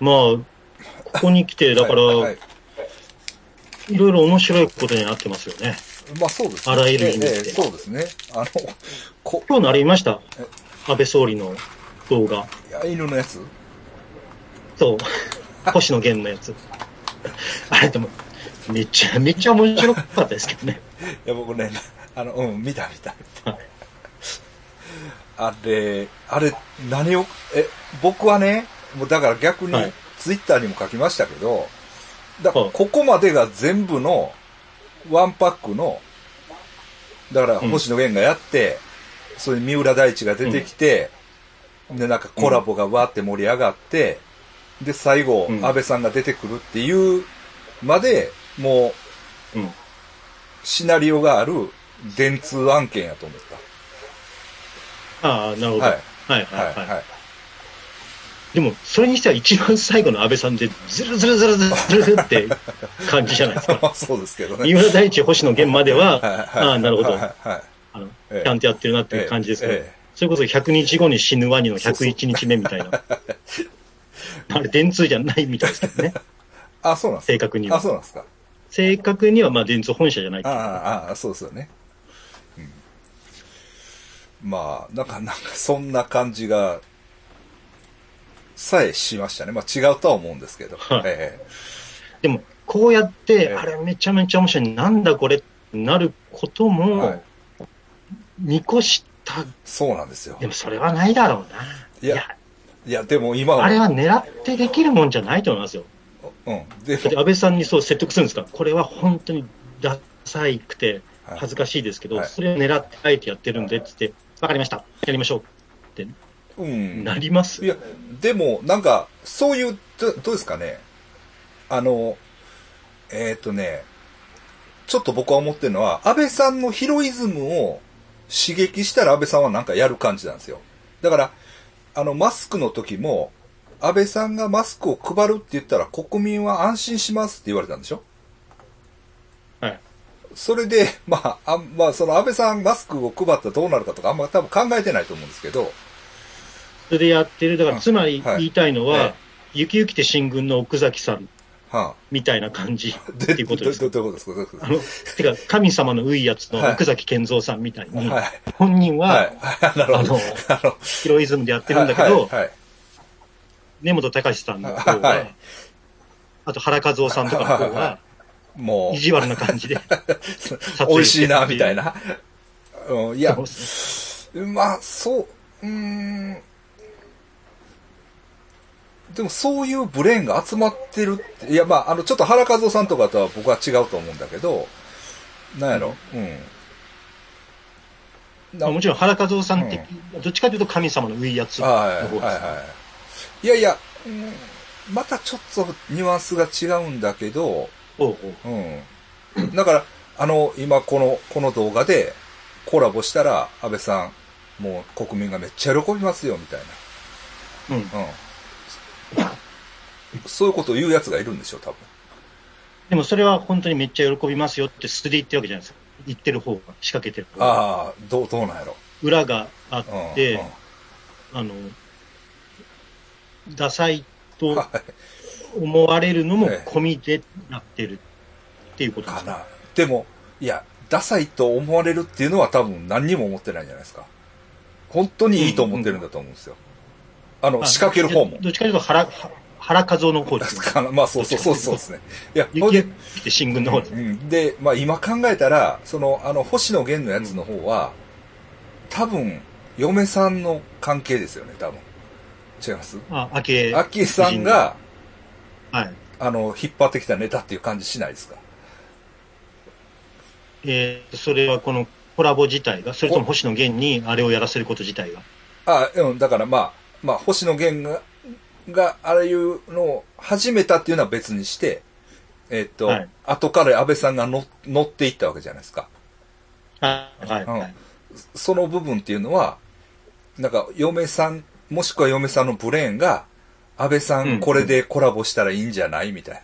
まあ、ここに来て、だから、はいはいいろいろ面白いことになってますよね。まあそうですね。あらゆる意味でええええそうですね。あの、こ、今日のあれ見ました？安倍総理の動画。いや犬のやつ？そう。星野源のやつ。あれでも、めちゃめちゃ面白かったですけどね。いや、僕ね、あの、うん、見た見た見た。はいあれ、あれ、何を、え、僕はね、もうだから逆にはい、ツイッターにも書きましたけど、だここまでが全部の、ワンパックの、だからうん星野源がやって、それに三浦大知が出てきて、で、なんかコラボがわーって盛り上がって、で、最後、うん安倍さんが出てくるっていうまで、もう、うん。シナリオがある電通案件やと思っああ、なるほど。ははいい、はい、た。はい。はい。はい。でも、それにしては一番最後の安倍さんで、ずるずるずるずるずるって感じじゃないですか。ま あそうですけどね。三浦大知、星野源までは、ああ、なるほど。はいはいあの、ええちゃんとやってるなっていう感じですけど、それこそ100日後に死ぬワニの101日目みたいな。あれ、電通じゃないみたいですけどね。あ、そうなんですか。正確にはあ、そうなんですか。正確には、まあ、電通本社じゃないああ、ああ、そうですよね。うん、まあ、なんか、なんか、そんな感じが、さえしましたね。まあ違うとは思うんですけど。はいえでも、こうやって、ええあれめちゃめちゃ面白い。なんだこれってなることえも、はい。見越した。そうなんですよで。もそれはないだろうな。いやいや、でも今は、あれは狙ってできるもんじゃないと思いますよ。うん。でだって安倍さんにそう説得するんですかこれは本当にダサいくてはい恥ずかしいですけど、はいそれを狙ってあえてやってるんでって言って、わかりました。やりましょうってうん。なります、いや、でも、なんか、そういう、どどうですかね。あの、えっ、とね、ちょっと僕は思ってるのは、安倍さんのヒロイズムを刺激したら安倍さんはなんかやる感じなんですよ。だから、あの、マスクの時も、安倍さんがマスクを配るって言ったら国民は安心しますって言われたんでしょはい。それで、まあ、あまあ、その安倍さんマスクを配ったらどうなるかとかあんま多分考えてないと思うんですけど、それでやってる。だから、つまりはい。言いたいのは、えゆきゆきて新軍の奥崎さんはみたいな感じあ、っていうことですどどどういうことですか？あの、てか、神様のういやつのはい。奥崎健三さんみたいに、はい。本人かは。あのヒロイズムでやってるんだけど、根本隆さんの方は、はいあと原和夫さんとかの方はいはは、も意地悪な感じで、う、美味しいな、みたいな。うん、いや。まあ、そう、うーん。でもそういうブレーンが集まってるって、いや、まあ、あの、ちょっと原和夫さんとかとは僕は違うと思うんだけど、なんやろ、うん。まあもちろん原和夫さんって、どっちかというと神様のういやつのはい、方です、はい、はい。いやいや、うんまたちょっとニュアンスが違うんだけど、ほうほううん。だから、あの、今この、この動画でコラボしたら、安倍さん、もう国民がめっちゃ喜びますよ、みたいうん。な。うん。そういうことを言う奴がいるんでしょ、多分。でもそれは本当にめっちゃ喜びますよって素で言ってるわけじゃないですか。言ってる方が、仕掛けてる方が。ああ、どう、どうなんやろ。裏があっうん。て、うんあの、ダサいとはい。思われるのもええ込みでなってるっていうことですか。かな。でも、いや、ダサいと思われるっていうのは多分何にも思ってないんじゃないですか。本当にいいと思ってるんだと思うんですよ。あの、あ仕掛ける方もど。っちかというと原、原和夫の方です。か なまあそうそうそうそうですね。いや、ほん雪で新軍の方です。うん、で、まあ今考えたら、その、あの、星野源のやつの方は、多分、嫁さんの関係ですよね、多分。違います？あ、昭恵。アキさんが、はい。あの、引っ張ってきたネタっていう感じしないですか？えー、それはこのコラボ自体が、それとも星野源にあれをやらせること自体が？あ、うん、だからまあ、まあ、星野源が、が、ああいうのを始めたっていうのは別にして、えっと、はい後から安倍さんが乗乗っていったわけじゃないですか。はい。はい。その部分っていうのは、なんか、嫁さん、もしくは嫁さんのブレーンが、安倍さうんんこれでコラボしたらいいんじゃないみたい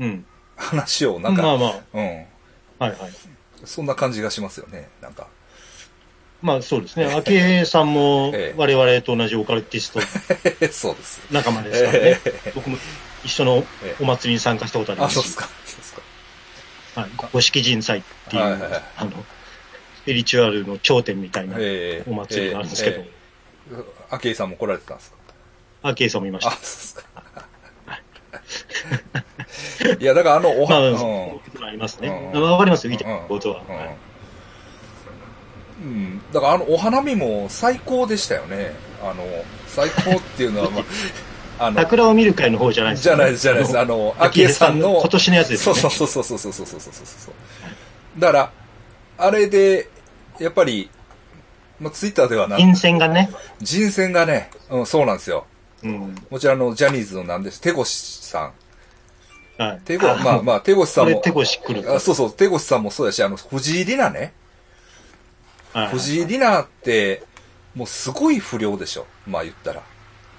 なうん。話を、なんか、まあまあ。うん。はいはい。そんな感じがしますよね、なんか。まあそうですね。昭恵さんもええ我々と同じオカルティスト そうです。仲間ですからね。ええ僕も一緒のええお祭りに参加したことありまあ、すしそうです、か。そうですか。はい、五色人祭っていう、はいはいはいあの、スピリチュアルの頂点みたいなええお祭りがあるんですけど、ええ昭恵さんも来られてたんですか？昭恵さんもいましあ、た。そうですか。いや、だからあの、おまあ、ういうことがありますね。うんわかりますよ、言いたいことは。うんはいうんうん。だからあの、お花見も最高でしたよね。あの、最高っていうのは、まあ、あの、桜を見る会の方じゃないですじゃないです、じゃないです。あの、昭恵さんの、今年のやつですよね。そうそうそうそうそうそうそうそうそうそう。だから、あれで、やっぱり、まあ、ツイッターではな、人選がね。人選がね、うん、そうなんですよ。うん。もちろんあの、ジャニーズのなんです、手越さん。はい。手越、まあまあ、手越さんも。手越来る。あそうそう、手越さんもそうだし、あの、藤井里奈ね。はい藤井里奈って、もうすごい不良でしょ。まあ言ったら。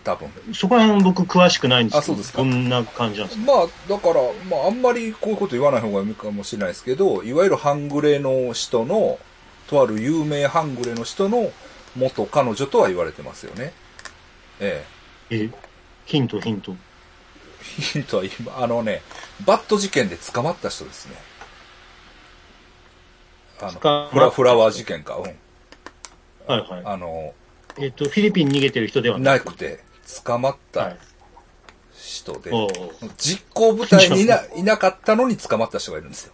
多分。そこら辺僕詳しくないんですけど、あそうですかどんな感じなんですか？まあ、だから、まああんまりこういうこと言わない方がいいかもしれないですけど、いわゆる半グレの人の、とある有名半グレの人の元彼女とは言われてますよね。ええ、ヒントヒント。え。ヒントは今、あのね、バット事件で捕まった人ですね。あの、フラフラワー事件か、うん。はいはい。あの、えっと、フィリピンに逃げてる人ではなくて、捕まったはい。人で、おう実行部隊にいな いなかったのに捕まった人がいるんですよ。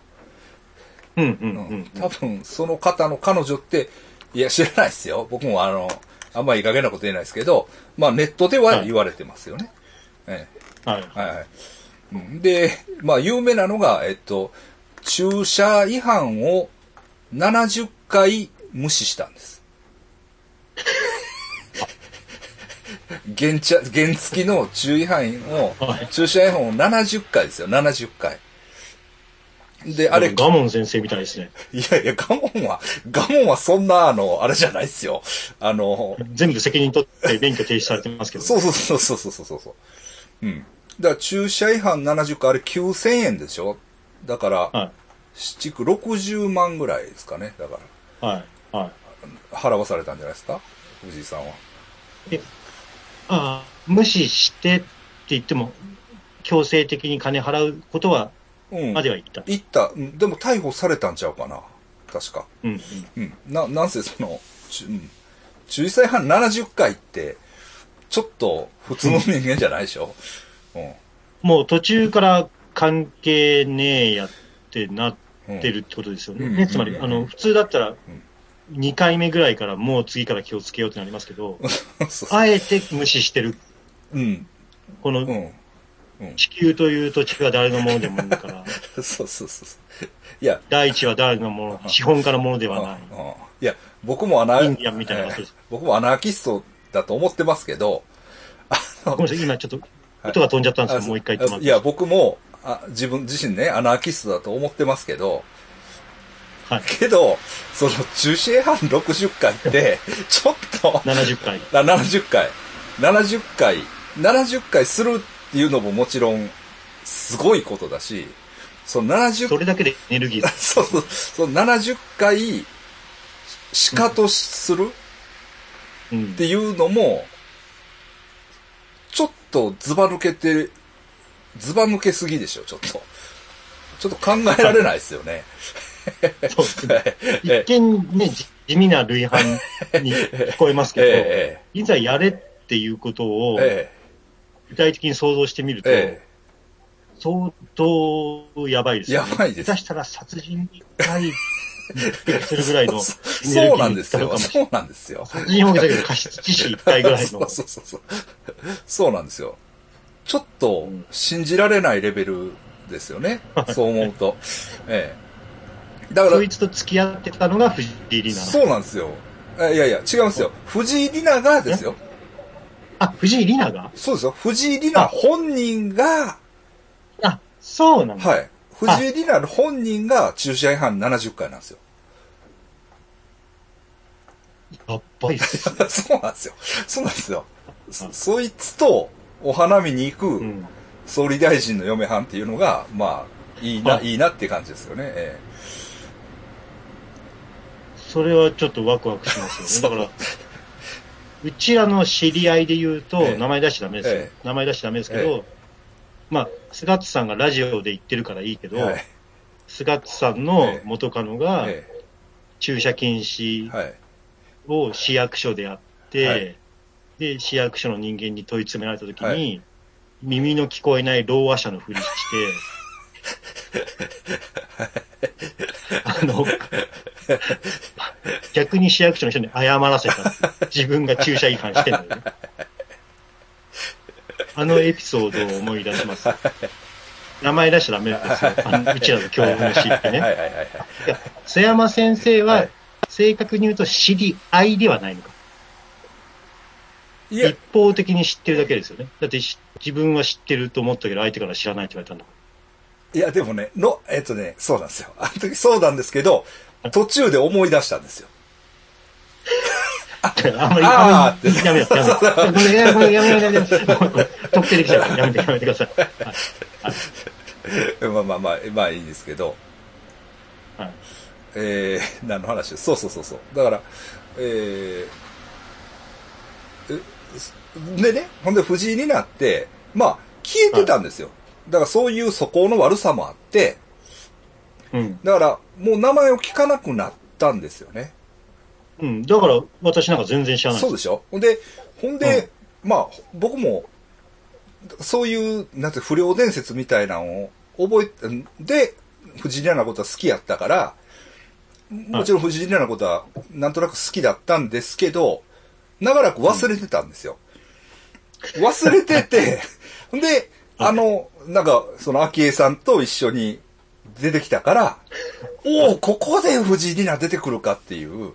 うんううんうん。多分、その方の彼女って、いや、知らないですよ。僕もあの、あんまりいい加減なこと言えないですけど、まあネットでは言われてますよね。えはい。えはいはいうん。で、まあ有名なのが、えっと、駐車違反を70回無視したんです。原茶、原付きの注意範囲をはい、駐車違反を70回ですよ、70回。で、あれ、ガモン先生みたいですね。いやいや、ガモンは、ガモンはそんな、あの、あれじゃないですよ。あの、全部責任取って免許停止されてますけど。そうそうそうそうそうそうそう。うん。だから、駐車違反70回、あれ9000円でしょ？だから、は七区60万ぐらいですかね。だかい。はい。はい。ら、払わされたんじゃないですか？藤井さんは。ああ、無視してって言っても、強制的に金払うことは、うん。までは言った。行った。うんでも逮捕されたんちゃうかな。確か。うんうん。うん。な、なんせその、ちゅうん。注意違反70回って、ちょっと普通の人間じゃないでしょ？うん。もう途中から関係ねえやってなってるってことですよね。うん。ねつまり、うん。あの、普通だったら、2回目ぐらいからもう次から気をつけようってなりますけど、あえて無視してる。うん。このうん。地球という土地は誰のものでもいいから、そうそうそうそう。いや、大地は誰のもの、資本家のものではない。いや、僕もアナインディアンみたいなこと。ですえ。ー僕もアナーキストだと思ってますけど、ごめんなさい、今ちょっと、音が飛んじゃったんですけど、もう一回言ってもらって。いや、僕もあ自分自身ね、アナーキストだと思ってますけど、はい。けど、その中止違反60回って、ちょっと、70回。あ70回、70回、70回するっていうのももちろん、すごいことだし、その70それだけでエネルギー。そうそう、その70回、しかとするうんっていうのも、ちょっとズバ抜けて、ズバ抜けすぎでしょ、ちょっと。ちょっと考えられないですよね。そうですね。一見ね、じ 地味な類反に聞こえますけど、えいざやれっていうことえをえ具体的に想像してみると、え相当やばいですよ、ね。やばいです下手したら殺人回に匹敵するぐらいの エネルギそうなんーですよ。そうなんですよ。殺人放棄だけど過失致死1回ぐらいの。そうそうそう。そうなんですよ。ちょっと信じられないレベルですよね。そう思うと。ええ。だからそい、つと付き合ってたのが藤井里奈。そうなんですよ。えいやいや、違うんですよ。藤井里奈がですよ。あ、藤井里奈が？そうですよ。藤井里奈本人が、あ、そうなんだ。はい。藤井里奈の本人が駐車違反70回なんですよ。やっばいっす。そうなんですよ。そうなんですよ。そそいつとお花見に行くうん。総理大臣の嫁はんっていうのが、まあ、いいな、はいいいなっていう感じですよね。えそれはちょっとワクワクしますよね。だから、うちらの知り合いで言うと、ええ名前出しちゃダメですよ。え名前出しちゃダメですけど、えまあ、菅津さんがラジオで言ってるからいいけど、はい。菅津さんの元カノがえ駐車禁え止はい。を市役所でやって、はいで、市役所の人間に問い詰められた時に、はい耳の聞こえないろう話者のふりして、あの、逆に市役所の人に謝らせた。自分が駐車違反してんのにね。あのエピソードを思い出します。名前出しちゃダメですよ。あのうちらの教員の知ってね。はいはいはいはい。いや、須山先生ははい、正確に言うと知り合いではないのか。一、方的に知ってるだけですよね。だってし自分は知ってると思ったけど、相手から知らないって言われたんだもいや、でもね、の、えっとね、そうなんですよ。あの時そうなんですけど、途中で思い出したんですよ。ん。あんまり、あーあやめよう、やめよう。ごめんやめよう、やめよう、やめよう。特定できちゃう。からやめて、やめてください。はいまあまあまあ、まあいいですけど、はいえー、何の話そう。そう。そう。そう。だから、えー、えでね、ほんで藤井になって、まあ、消えてたんですよ。だからそういう素行の悪さもあって、うん。だからもう名前を聞かなくなったんですよね。うん。だから、私なんか全然知らない。そうでしょ？ほんで、ほんで、まあ、僕も、そういう、なんて不良伝説みたいなのを覚えて、で、藤井里奈のことは好きやったから、もちろん藤井里奈のことはなんとなく好きだったんですけど、長らく忘れてたんですよ。忘れてて、ほんで、あの、なんか、その、昭恵さんと一緒に出てきたから、おお、ここで藤井里奈出てくるかっていう、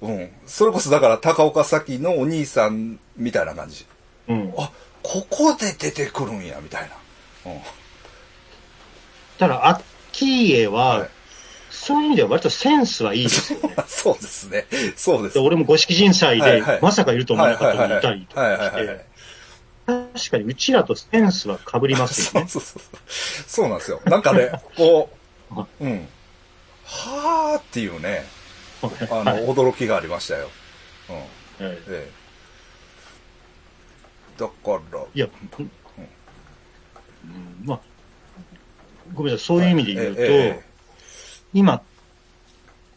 うん。それこそだから高岡早紀のお兄さんみたいな感じ。うん。あ、ここで出てくるんや、みたいな。うん。ただ、アッキーエは、はいそういう意味では割とセンスはいいですよね。そうですね。そうですで。俺も五色人祭でまさかいると思わなかったのにいたりとはいかして、確かにうちらとセンスは被りますよね。そうそうそう。そうなんですよ。なんかね、こう、うん。はーっていうね、あの、はい驚きがありましたよ。うん。はいええ。だから、いや、うんまあ、ごめんなさい、そういう意味で言うと、ええええ今、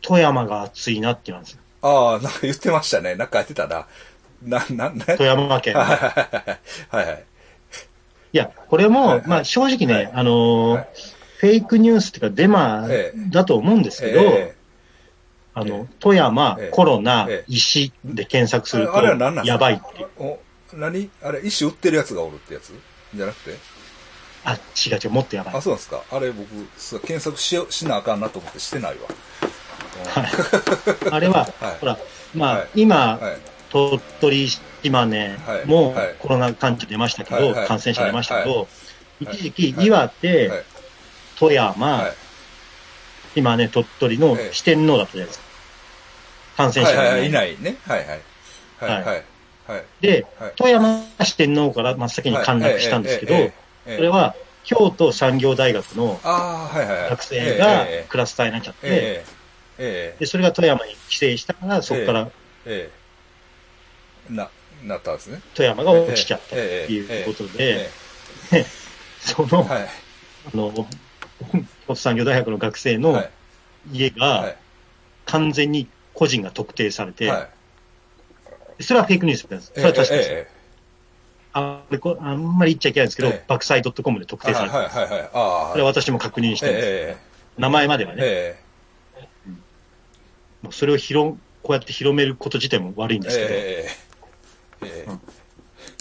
富山が暑いなって言うんですよ。ああ、なんか言ってましたね。なんか言ってたな。な、な、な、富山県。はいはいはい。いや、これも、はいはい。まあ正直ね、はい。あのーはい。フェイクニュースっていうかデマええ。だと思うんですけど、えあの、富山、ええ。コロナえ、え。石で検索するとやばいっていう。お、何？あれ、石売ってるやつがおるってやつ？じゃなくて？あ、違う違う、もっとやばいあ、。そうなんですかあれ僕、検索しよしなあかんなと思ってしてないわ。あれは、はいほら、まあ、はい今、はい。鳥取、島根はいもはいコロナ患者出ましたけど、はいはい感染者出ましたけど、はい一時期、はい岩手、はい。富山、はい。今ね、鳥取のええ四天王だったじゃないですか。感染者が、ねはいはい、いないね。はいはい。はいはいはい。はい。で、はい富山四天王から真っ先に陥落したんですけど、それは京都産業大学の。学生がええクラスターになっちゃって、で、それが富山に帰省したから、そこからえええな、なったんですね。富山が落ちちゃったとええいうことえで、その、えはい。あの、京都産業大学の学生のはい。家はがい。完全に個人が特定されて、はい。それはフェイクニュースです。それは確かです。えああんまり言っちゃいけないんですけど、ええ爆災 .com で特えはい定されてます。はいはいはい。ああ。それは私も確認してるんです。え名前まではえね。えもうそれを広、こうやって広めること自体も悪いんえですけど。えええ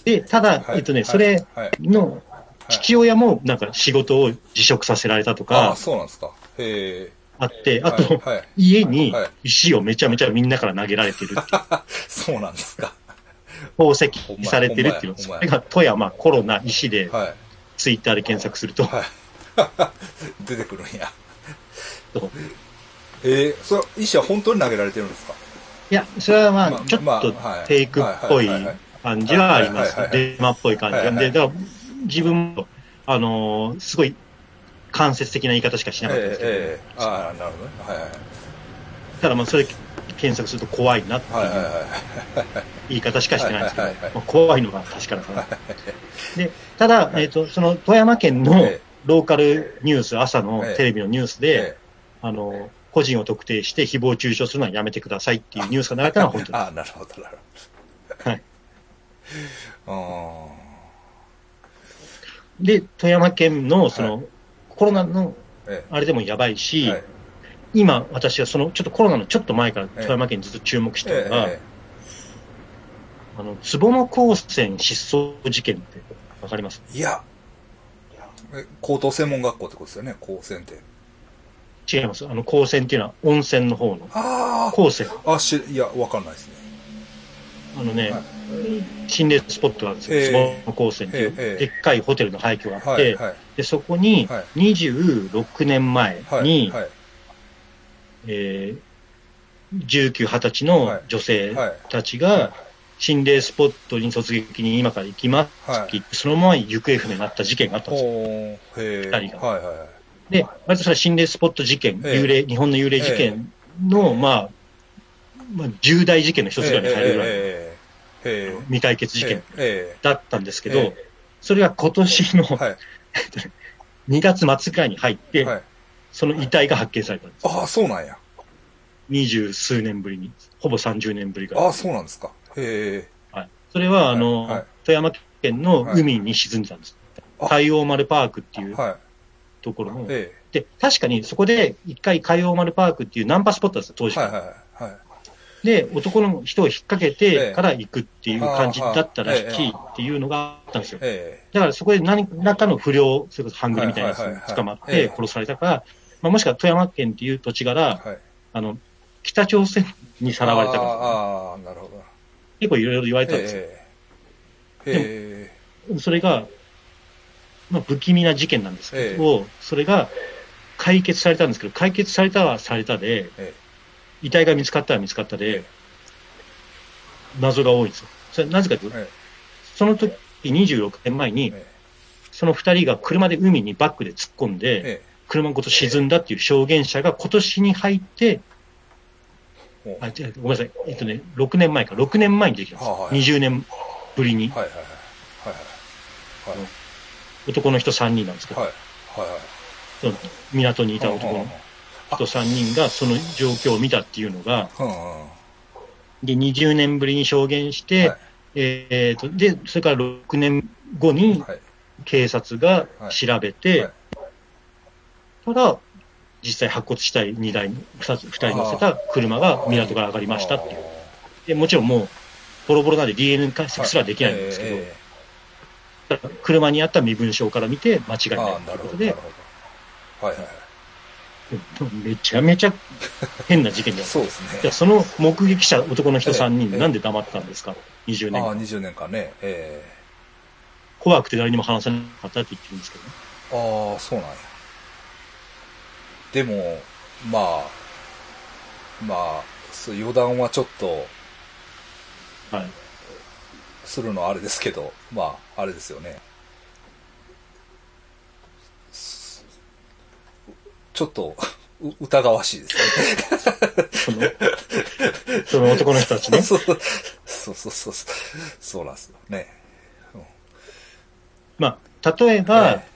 で、ただ、はいえっとね、はいそれはいの父親もなんか仕事を辞職させられたとああ、かそうなんですか。あって、あと、家にはい石をめちゃめちゃみんなから投げられてるって そうなんですか。宝石されてるっていうの。それが富山、コロナ、石で、はい。ツイッターで検索すると、はい。出てくるんや。ええそれ、石は本当に投げられてるんですか？いや、それはままああ、ちょっまあとはいフェイクっぽい感じはありますデマっぽい感じが。はいはいで、だから、自分も、あのーすごい間接的な言い方しかしなかったんですけど、ええええああ、なるほどね。はいはい。ただまあ、それ、検索すると怖いなっていう。言い方しかしてないんですけど、まあ怖いのが確かだから。で、ただ、えっ、と、その富山県のええローカルニュース、朝のええテレビのニュースえで、あの、個人を特定して誹謗中傷するのはやめてくださいっていうニュースが流れたのは本当です。ああ、なるほど、なるほど。はい。あで、富山県の、その、はコロナのあ。れでもやばいえ。し、はい。今、私はその、ちょっとコロナのちょっと前からええ富山県にずっと注目したえのが、え。あの、坪野高専失踪事件ってわかります？いや。え高等専門学校ってことですよね、高専って。違います。あの、高専っていうのは温泉の方の、あ高専。あ。あ、し、いや、わかんないですね。あのね、はい心霊スポットがあるんですよ。ええ坪野高専っていう、ええでっかいホテルの廃墟があって、はい、はい。で、そこにはい26年前はい。に、はい。えー、19、20歳の女性はい。たちが、心霊スポットに突撃に今から行きますって言って、そのまま行方不明になった事件があったんですよ。二人がはい、はいはい。で、割とそれは心霊スポット事件、ええ幽霊、日本の幽霊事件の、まあ、まあ、重大事件の一つぐらいに入るぐらい。未解決事件えだったんですけえど、それが今年のえ。はい。2月末くらいに入って、はい。その遺体が発見されたんです。ああ、そうなんや。二十数年ぶりに、ほぼ30年ぶりぐらい。ああ、そうなんですか。へえ。はい、それは、あの、はいはい富山県の海に沈んでたんです。はい海洋丸パークっていうはい。ところの、えで、確かにそこで一回海洋丸パークっていうナンパスポットだったんですよ、当え。時から。はいはいはい。で、男の人を引っ掛けえてえから行くっていう感じだったらしいっていうのがあったんですよ。えだからそこで何らかの不良、それこそ半グレみたいなやつに捕まっええて殺されたから、まあ、もしくは富山県っていう土地柄、え。はい。あの、北朝鮮にさらわれたから、ああ、なるほど。結構いろいろ言われたんですよ。ええ。えそれが、まあ、不気味な事件なんですけど、それが解決されたんですけど、解決されたはされたで、え遺体が見つかったは見つかったで、謎が多いんですよ。それなぜかというと、え。えその時26年前に、え。その二人が車で海にバックで突っ込んえで、え。車ごと沈んだっていう証言者が今年に入って、あ、違う、ごめんなさい。えっとね、6年前か、6年前にできたんですよ。はい20年ぶりに。はいはいはい。はいはい。男の人3人なんですけど、はい。はいはい。港にいた男の人3人がその状況を見たっていうのが。で、20年ぶりに証言して、はいえーと、で、それから6年後にはい。警察が調べて、はいただ、実際白骨死体2台、2つ、2人乗せた車が港から上がりましたっていう。で、もちろんもう、ボロボロなんで DNA 解析すらできないんですけど、えただ車にあった身分証から見て間違いえない。ということで。はいはいはい。めちゃめちゃ変な事件じゃないですかそうですじゃ。その目撃者、男の人3人、ええなんで黙ったんですか ?20 年ああ、間。20年間ね。え怖くて誰にも話さなかったって言ってるんですけどね。えああ、そうなんや。でも、まあ、まあ、そう余談はちょっとはい。するのはあれですけど、まあ、あれですよね。ちょっと、う疑わしいですね。その、その男の人たちね。そうそうそうそうそう。そうなんですよね。まあ、例えば、え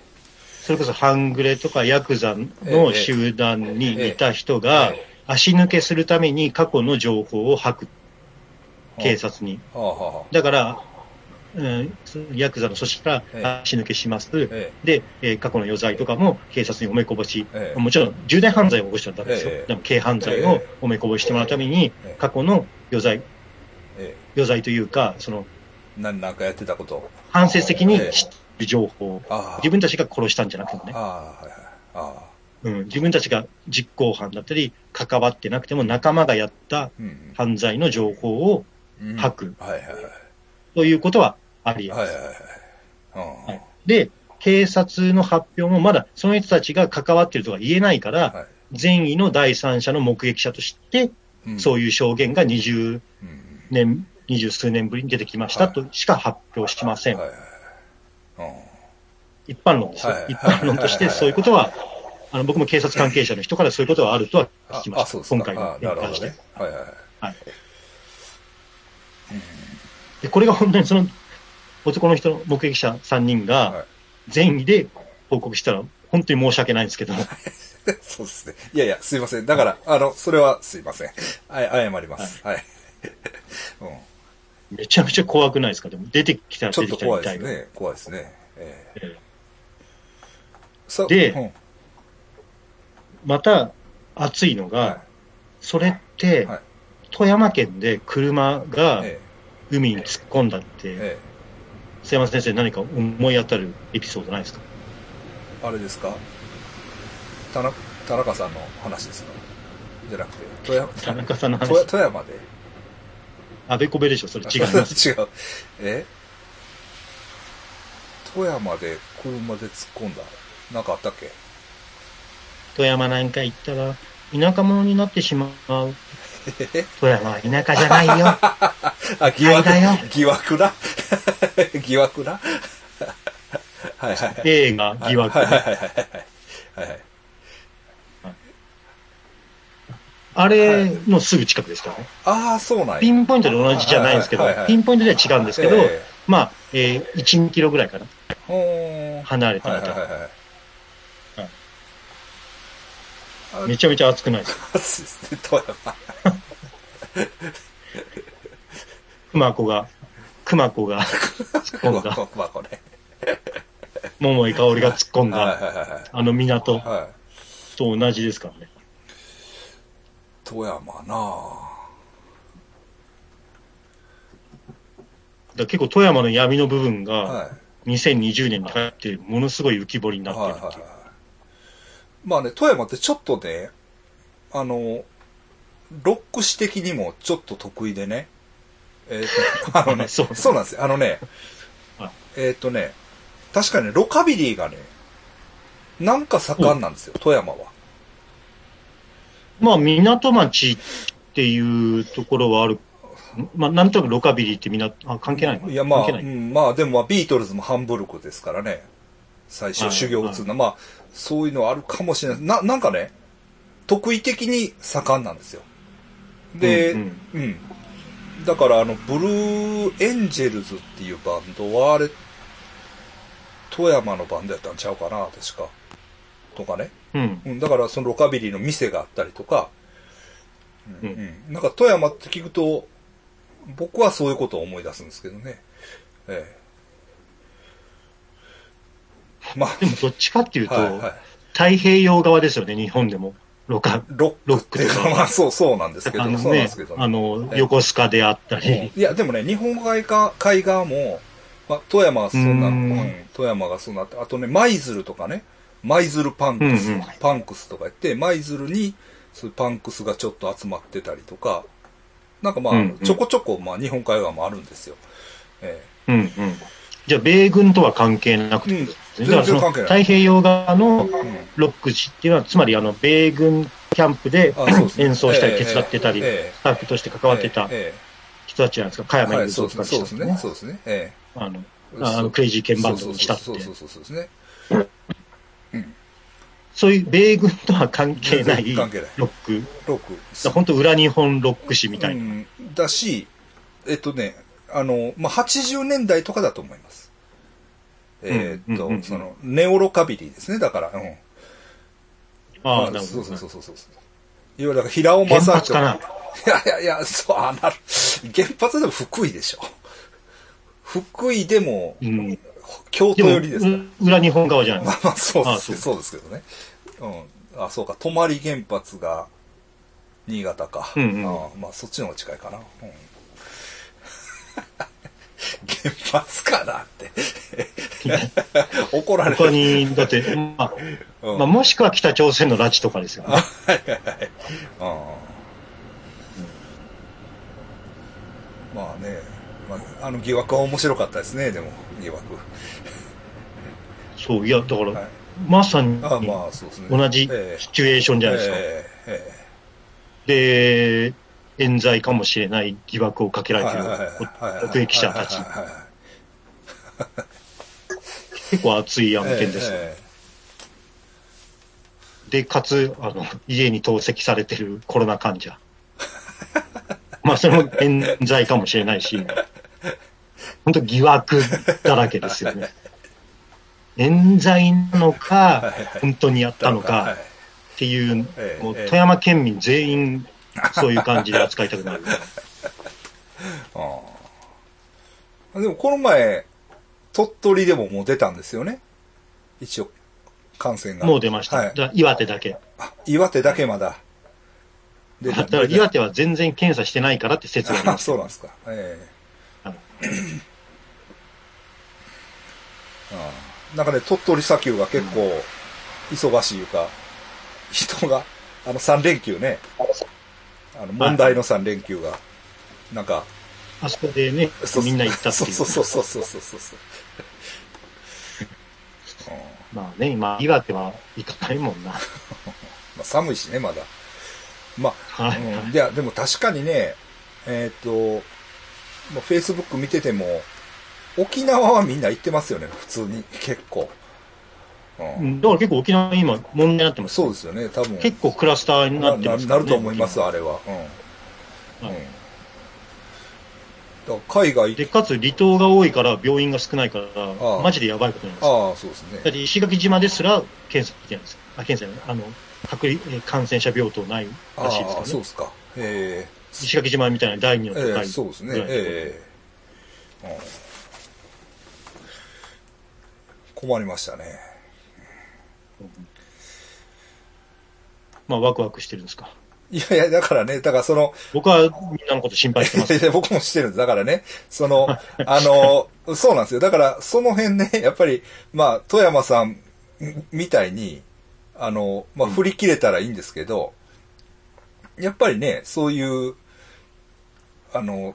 それこそ半グレとかヤクザの集団にいた人がええ、足抜けするために過去の情報を吐く。え警察に。だから、うん、ヤクザの組織かええ。ら足抜けします。えで、えー過去の余罪とかも警察におめこぼし、ええ。もちろん重大犯罪を起こしたらダメですよ。ええ。でも軽犯罪をおめこぼししてもらうために、ええ。過去の余罪、ええ。余罪というか、その、何なんかやってたこと。反省的に知っ情報。自分たちが殺したんじゃなくてもね。うん、自分たちが実行犯だったり、関わってなくても仲間がやったうん犯罪の情報をうん。吐くはいはいはい。ということはあり得ます。はいはいはい。で、警察の発表もまだその人たちが関わっているとは言えないから、はい善意の第三者の目撃者として、うんそういう証言が20うん年、二十数年ぶりに出てきましたはいとしか発表しません。はいはいはい。一般論ですよ、はい一般論としてそういうことはあの僕も警察関係者の人からそういうことはあるとは聞きまあ、あした。今回に関してね。。はいはいはい。はいで、これが本当にその男の人の目撃者3人はがい善意で報告したら、本当に申し訳ないんですけど、そうですね。いやいや、すいません。だから、あの、それはすいません。はい、謝ります。はい。うん。めちゃくちゃ怖くないですか？でも出てきたらちょ出きたらってと怖いで。すね。怖いですね。ええええさでうん。また熱いのが、はそれって、はい。富山県で車い。がえ海に突っ込んだって、ええ。瀬山先生何か思い当たるエピソードないですか？えあれですか？田中田中さんの話ですか？じゃなくて、富山、田中さんの富話、富山で？あべこべでしょ？それ違います。違う。え？富山で車で突っ込んだ？なんかあったっけ？富山なんか行ったら、田舎者になってしまう。富山は田舎じゃないよ。あ、疑惑だよ、疑惑な 疑惑なはいはい。映画、疑惑はい。はいはい。あれのすぐ近くですからね。ああ、そうなんや。ピンポイントで同じじゃないんですけどピンポイントでは違うんですけど、えまあ、えー、1、2キロぐらいかな。離れてはいみたら。はいはいはい。めちゃめちゃ熱くないですか？そうですね、富山。熊子が、熊子が突っ込んだ、まあこれ。桃井香織が突っ込んはいだ、はいはいはい。あの港はい。と同じですからね。富山なぁ。だ結構富山の闇の部分が、はい。2020年に入って、ものすごい浮き彫りになってはいるっていう。はいはい。まあね、富山ってちょっとね、あの、ロック史的にもちょっと得意でね。えっ、と、あのね、そそううなんですよ。あのねはい、えっ、とね、確かにね、ロカビリーがね、なんか盛んなんですよ、富山は。まあ、港町っていうところはある。まあ、なんとなくロカビリーってみんな、あ、関係ないの？いや、まあ。うん、まあ、でも、まあ、ビートルズもハンブルクですからね。最初、はい修行を積んだ。まあ、そういうのあるかもしれない。な、なんかね、得意的に盛んなんですよ。で、ううんん、だから、あの、ブルーエンジェルズっていうバンドは、あれ、富山のバンドやったんちゃうかな、確か。とかね。うん。うん、だから、そのロカビリーの店があったりとか、うん、ううん。なんか、富山って聞くと、僕はそういうことを思い出すんですけどね。ええ。まあ、でも、どっちかっていうと、はいはい。太平洋側ですよね、日本でも。ロカ、ロック。ロックとか。まあ、そう、そうなんですけど、ねそうなんですけど、あの、ええ。横須賀であったり、いや、でもね、日本海側海側も、まあ、富山はそんな、ううん。ん、富山がそうなって、あとね、舞鶴とかね、舞鶴パンクス、うんうん。パンクスとか言って、舞鶴に、そういうパンクスがちょっと集まってたりとか、なんかまあ、うんうん。ちょこちょこ、まあ、日本海側もあるんですよ。えうんうん。じゃあ、米軍とは関係なくて、うん全然関係ない太平洋側のロック誌っていうのは、つまりあの、米軍キャンプで演奏したり手伝ってたり、ええスタッフとして関わってたえ人たちないですか。加山雄三とか。そうですね。そうですね。えあの、えあのクレイジーケンバンドにしたってそうそうそうそうそうですね。そういう米軍とは関係ないロック。ロック。本当裏日本ロック誌みたいな。うん、だし、えっとね、あの、まあ、80年代とかだと思います。えーっと、うんうんうんその、ネオロカビリーですね、だから。うん。ああ、まなるほど。そうそうそうそうそう。いわゆるだから平尾原正発かな？いやいやいや、そう、あなる。原発でも福井でしょ。福井でも、うん。京都寄りですか？う裏日本側じゃない？まあまあ、そうですそうですけどね。うん。あ、そうか、泊原発が、新潟か。うんうんあまあ、そっちの方が近いかな。うん。原発かなって。怒られる。他に、だって、まあ、うんまあ、もしくは北朝鮮の拉致とかですよね。うんまあね、まあ、あの疑惑は面白かったですね、でも、疑惑。そう、いや、だから、はいまさに、あまあ、そうですね。同じええシチュエーションじゃないですか。えええで、冤罪かもしれない疑惑をかけられていはいはいはい目撃者たち、結構熱い案件ですよ。えで、かつ、あの、家に透析されてるコロナ患者。まあ、それも冤罪かもしれないし、本当疑惑だらけですよね。冤罪なのか、本当にやったのかっていう、もう富山県民全員、そういう感じで扱いたくなる。ああでもこの前、鳥取でももう出たんですよね。一応、感染が。もう出ました。はい岩手だけ。あ岩手だけまだ。出だから岩手は全然検査してないからって説がありあます。そうなんですか。ええはい ああなんかね、鳥取砂丘が結構忙しいいうか、人が、あの3連休ね、あの問題の3連休が、なんか、あそこでねみんな行ったっていう。そうそうそうそうそうそう まあね、今、岩手は行かないもんな。まあ、寒いしね、まだ。まあ、はい。うん、いや、でも確かにね、えっ、と、まあ、Facebook 見てても、沖縄はみんな行ってますよね、普通に、結構。うんうんだから結構沖縄今問題になってます。そうですよね、多分。結構クラスターになってますねなると思います、あれは。うん。はいうん。だ海外、で、かつ離島が多いから病院が少ないからマジでやばいことになります。ああ、そうですねだっ。て石垣島ですら検査できないんですよ。あ、検査じゃないあの、隔離、えー感染者病棟ないあらしいですかあ、らね。そうですか。え石垣島みたいな第二のええ都会えそうですね。ええうん困りましたね。まあ、ワクワクしてるんですか？いやいや、だからね、だからその、僕はみんなのこと心配してます。いや僕もしてるんです。だからね、その、あの、そうなんですよ。だから、その辺ね、やっぱり、まあ、富山さんみたいに、あの、まあ、振り切れたらいいんですけど、やっぱりね、そういう、あの、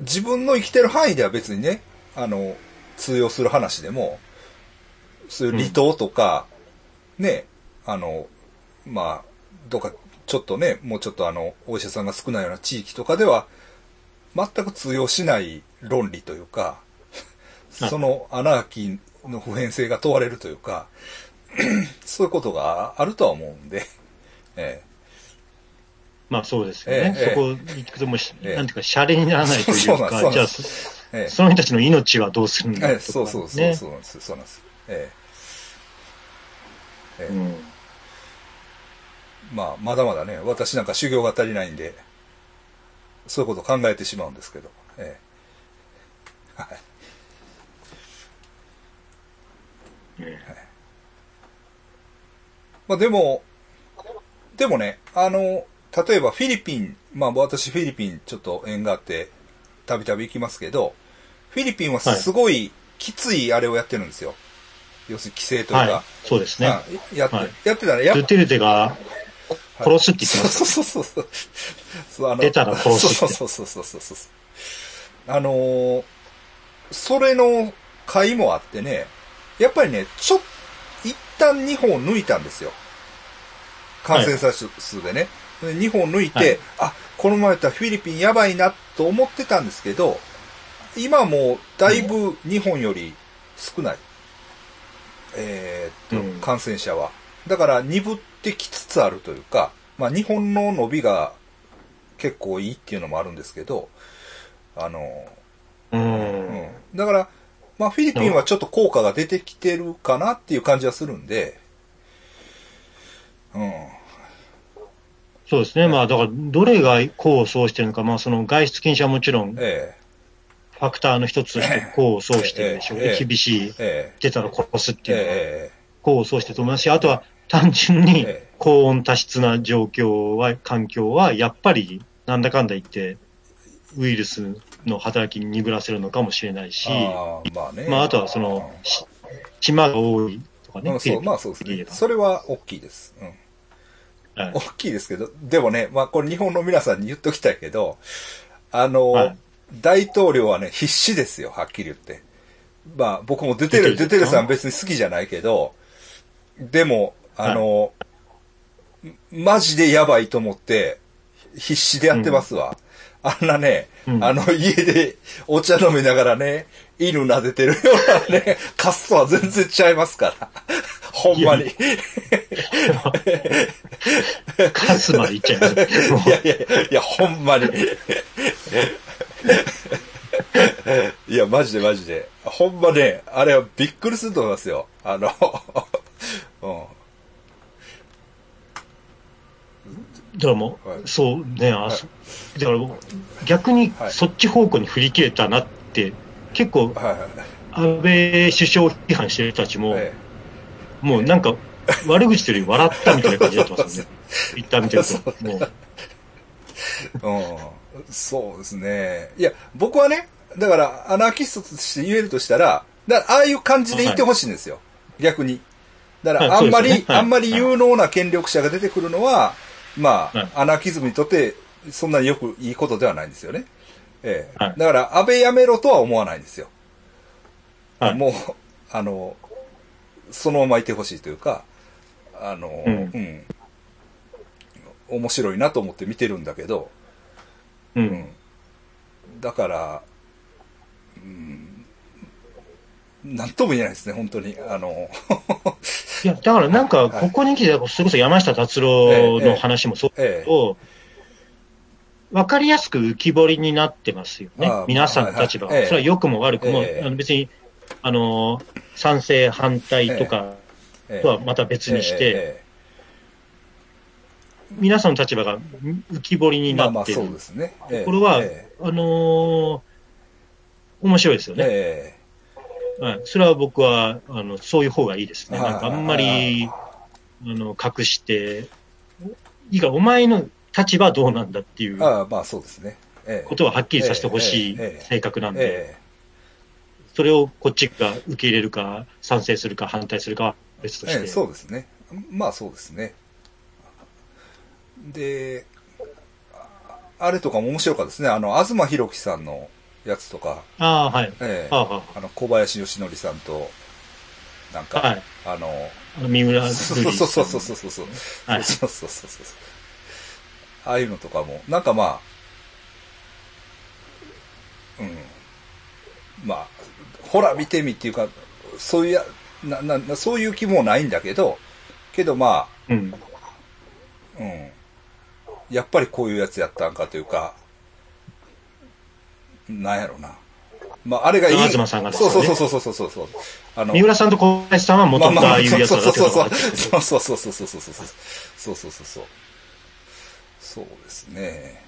自分の生きてる範囲では別にね、あの、通用する話でも、そういう離島とか、ね、あの、まあ、どっか、ちょっとね、もうちょっとあの、お医者さんが少ないような地域とかでは、全く通用しない論理というか、はいそのアナーキーの普遍性が問われるというか、そういうことがあるとは思うんで、えまあそうですよね。ええそこに行くともええ。なんていうか、シャレにならないといそうか、そうなんじゃあ、そええ。その人たちの命はどうするんだええとか、そうそうそう、ねそうなんです、そうなんです。ええええ。うん。まあ、まだまだね、私なんか修行が足りないんで、そういうことを考えてしまうんですけど、ええ。はい。えまあでも、でもね、あの、例えばフィリピン、まあ私フィリピンちょっと縁があって、たびたび行きますけど、フィリピンはすごいきついあれをやってるんですよ。要するに規制というか。はい、そうですね。うんやって、はいやってたら、やっドゥテルテが殺すって言ってます。そうそうそうそう。出たら殺すってそうそうそうそうそうそう。あのーそれの会もあってね、やっぱりね、ちょっ、一旦2本抜いたんですよ。感染者数でね。で2本抜いて、はいあ、このままやったらフィリピンやばいなと思ってたんですけど、今もうだいぶ日本より少ない。うん感染者は。だから鈍ってきつつあるというか、まあ日本の伸びが結構いいっていうのもあるんですけど、あの、う。うんん。だから、まあフィリピンはちょっと効果が出てきてるかなっていう感じはするんで、うん。そうですね。まあ、だから、どれが功を奏してるのか、まあ、その外出禁止はもちろん、フえァクターの一つとして功を奏してるでしょうね。ええ厳しいえ、え出たら殺すっえていうのは、え功を奏してると思いますし、あとは、単純にええ高温多湿な状況は、環境は、やっぱり、なんだかんだ言って、ウイルスの働きに鈍らせるのかもしれないし、ああ、まあね。まあ、あとはその、し島が多いとかね、うん、そう、まあそうですね。それは大きいです。うん。はい大きいですけど、でもね、まあこれ日本の皆さんに言っときたいけど、あの、はい大統領はね、必死ですよ、はっきり言って。まあ僕も出てる、出てるさん別に好きじゃないけど、でも、あの、マジでやばいと思って、必死でやってますわ。あんなね、うんあの家でお茶飲みながらね、犬撫でてるようなね、カスとは全然ちゃいますから。ほんまに。いカスまでいっちゃいます。いやいや、いや、ほんまに。いや、マジでマジで。ほんまね、あれはびっくりすると思いますよ。あの、うん。だからもう、はいそうね、あ、そだから逆にはいそっち方向に振り切れたなって、結構。安倍首相批判してる人たちも、えもうなんか悪口というより笑ったみたいな感じになってますよね。ツ イッター見てると。もう、うん。そうですね。いや、僕はね、だから、アナーキストとして言えるとしたら、だから、ああいう感じで言ってほしいんですよ。逆に。だから、はいあんまり、あんまり有能な権力者が出てくるのは、まあ、はいアナーキズムにとって、そんなによくいいことではないんですよね。ええはいだから、安倍やめろとは思わないんですよ。はいもう、あの、そのままいてほしいというか、あの、うんうん。面白いなと思って見てるんだけど、う。うんん。だから、うん、なんとも言えないですね、本当に。あの、いや、だからなんか、ここに来て、それこそ山下達郎の話もそうだええ。けど、わかりやすく浮き彫りになってますよね。皆さんの立場それは良くも悪くも、ええ。あの別に、あの、賛成、反対とかええ。とはまた別にして、え皆さんの立場が浮き彫りにえまあまあなってるそうですね。ええ。これはえあのー面白いですよね。ええはい。それは僕は、あの、そういう方がいいですね。はいなんかあんまり、あの、隠して、いいか、お前の立場はどうなんだっていうまあそうですね。ええことははっきりさせてほしい性格なんで、えそれをこっちが受け入れるか、賛成するか、反対するかは別として。えええそうですね。まあそうですね。で、ああれとかも面白かったですね。あの、東博樹さんのやつとか、ああ、はい。ええはあ、はあの、小林義則さんと、なんか、あ、はい。あの、あの三浦瑠そう麗そうそうそうそうそう。はいそうそうそうそう。ああいうのとかも、なんかまあ、うん。まあ、ほら見てみっていうか、そういうや、な、な、なそういう気もないんだけど、けどまうん。あ、うん。やっぱりこういうやつやったんかというか、なんやろな。まあ、あれがいい。東さんがですよねそうそうそうそうそうそうそう。あの三浦さんと小林さんは元々ああいうやつだってことそうそうそうそうそうそうそうそうそうそうそうそうそうですね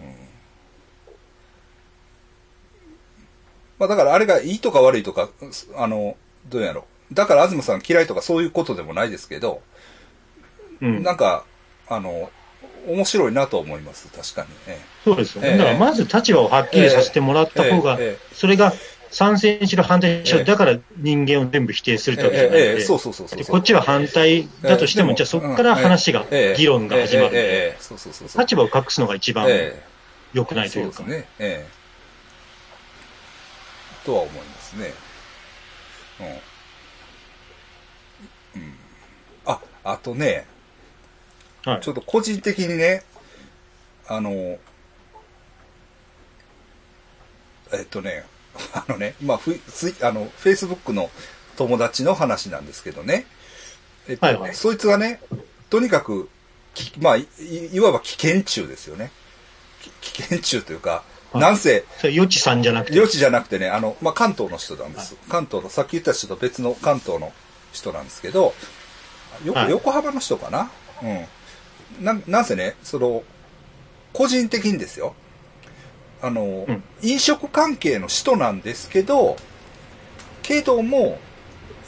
うんまあだからあれがいいとか悪いとかあのどうやろうだから東さん嫌いとかそういうことでもないですけど、うんなんかあの面白いなと思います確かにねそうですよね。ええだからまず立場をはっきりさせてもらった方が、えええそれが賛成にしろ反対にしろ、ええだから人間を全部否定するえってわけじゃないので、えええそうそうそうこっちは反対だとしても、ええじゃあそこから話が、ええ議論が始まるんで、立場を隠すのが一番ええ良くないというか。そうですね。ええ。とは思いますね。うん。うん。あ、あとね、はいちょっと個人的にね、あの、えっとね、あのね、まあ、ふツイあの、フェイスブックの友達の話なんですけどね。えっと、はいはいそいつがね、とにかく、きまあい、いいわば危険中ですよね。き危険中というか、はいなんせ、それ、よちさんじゃなくて、余地じゃなくてね、あの、まあ、関東の人なんです。関東の、さっき言った人と別の関東の人なんですけど、よはい横浜の人かな？うん。な、なんせね、その、個人的にですよ。あの、ん飲食関係の人なんですけど、けども、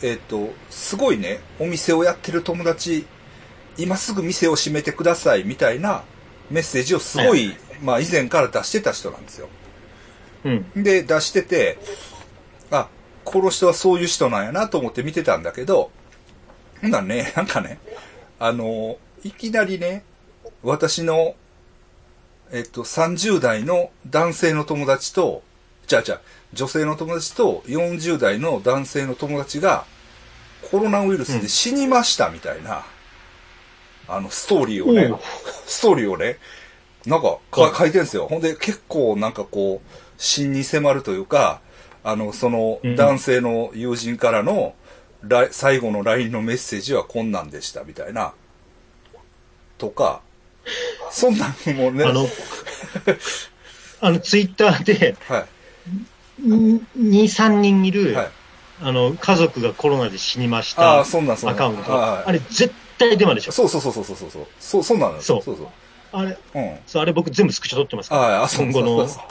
えっ、と、すごいね、お店をやってる友達、今すぐ店を閉めてくださいみたいなメッセージをすごい、まあ以前から出してた人なんですよ。うん。で、出してて、あ、この人はそういう人なんやなと思って見てたんだけど、ほんならね、なんかね、あの、いきなりね、私の、えっと、30代の男性の友達と、じゃあじゃあ、女性の友達と40代の男性の友達が、コロナウイルスで死にましたみたいな、あの、ストーリーをねストーリーをね、なんかか書いてるんですよ。ほんで結構なんかこう、真に迫るというか、あの、そのうん男性の友人からの、ラ最後の LINE のメッセージはこんなんでしたみたいな。とか、そんなんもね、あの、あの、ツイッターで、はい。2、3人いる、はい。あの、家族がコロナで死にましあたあ、そんなんそんなん。アカウント。はいあれ絶対デマでしょ。そうそうそうそうそうそう。そう、そうなんですよ。そそうそう。あれ、うん。そう、あれ僕全部スクショ撮ってますから。今後のそう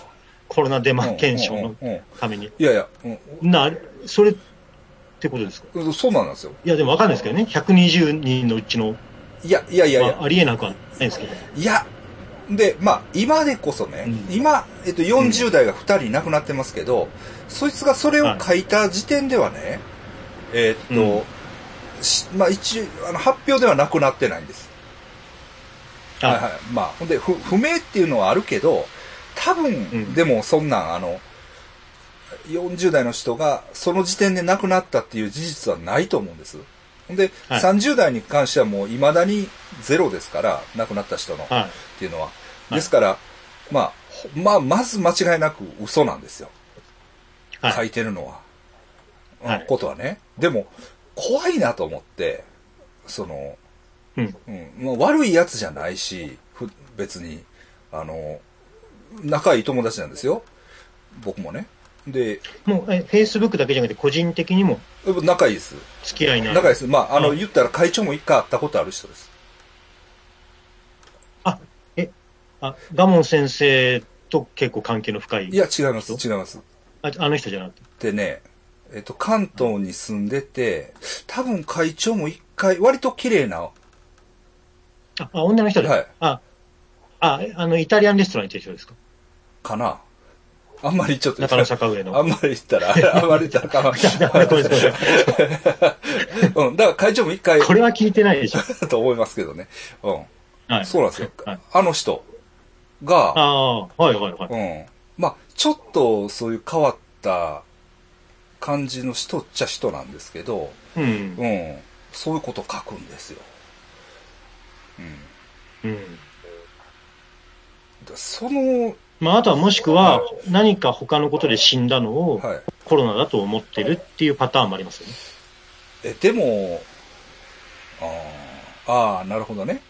コロナデマそう検証のうんうんうんために。いやいや、うんな、それってことですか？うん、そうなんですよ。いや、でもわかんないですけどね。120人のうちの、いや、いやいやいやまあ、、ありえなくはないんですけど。いや、で、まあ、今でこそね、うん今、えっと、40代が2人亡くなってますけど、そいつがそれを書いた時点ではね、えっと、しまあ、一応、あの、発表ではなくなってないんです。あ、はいはい。まあ、ほんで、不、不明っていうのはあるけど、多分、んでもそんなん、あの、40代の人がその時点で亡くなったっていう事実はないと思うんです。で、はい30代に関してはもう未だにゼロですから、亡くなった人の。はい。っていうのは。いですから、まあ、ほまあ、まず間違いなく嘘なんですよ。書はい。いてるのは。はいことはね。でも、怖いなと思って、その、うん。うん、まあ、悪いやつじゃないし、ふ別に、あの、仲いい友達なんですよ。僕もね。で、もう、え、Facebook だけじゃなくて個人的にも仲いいです。付き合いのある仲いいです。まあ、あの、うん言ったら会長も一回会ったことある人です。あ、え、あ、ガモン先生と結構関係の深い。いや、違います。人？違います。ああの人じゃなくて？でね、えっと、関東に住んでて、多分会長も一回、割と綺麗な、あ、あ女の人で？はいあ、あ、あの、イタリアンレストランに行ってる人ですか？かな。あんまりちょっと、中野坂上の。あんまり言ったら、あんまり言ったらんなさいごめんなさいうん、だから会長も一回、これは聞いてないでしょ。と思いますけどね。うん。はい。そうなんですよ。はいあの人が、ああ、はいはいはい。うん。まあ、ちょっとそういう変わった感じの人っちゃ人なんですけど、うん。うん。そういうこと書くんですよ。うん。うん。だその、まあ、あとはもしくは、何か他のことで死んだのをはい。コロナだと思ってるっていうパターンもありますよね。え、でも、あーあー、なるほどね。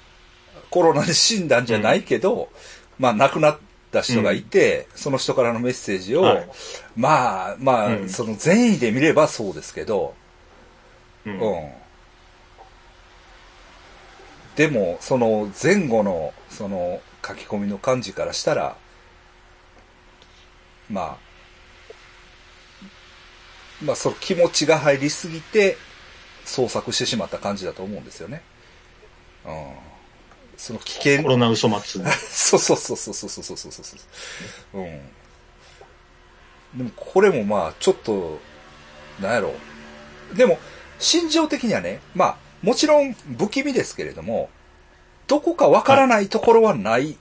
コロナで死んだんじゃないけど、まあ亡くなった人がいて、その人からのメッセージを、はいまあ、まあ、うんその善意で見ればそうですけど、う。うんん。でも、その前後の、その書き込みの感じからしたら、まあ、まあ、その気持ちが入りすぎて、創作してしまった感じだと思うんですよね。うん。その危険コ、ロナ嘘松。そ うそうそうそうそうそうそうそうそう。うん。でもこれもまあちょっと、なんやろう。でも、心情的にはね、まあ、もちろん不気味ですけれども、どこかわからないところはない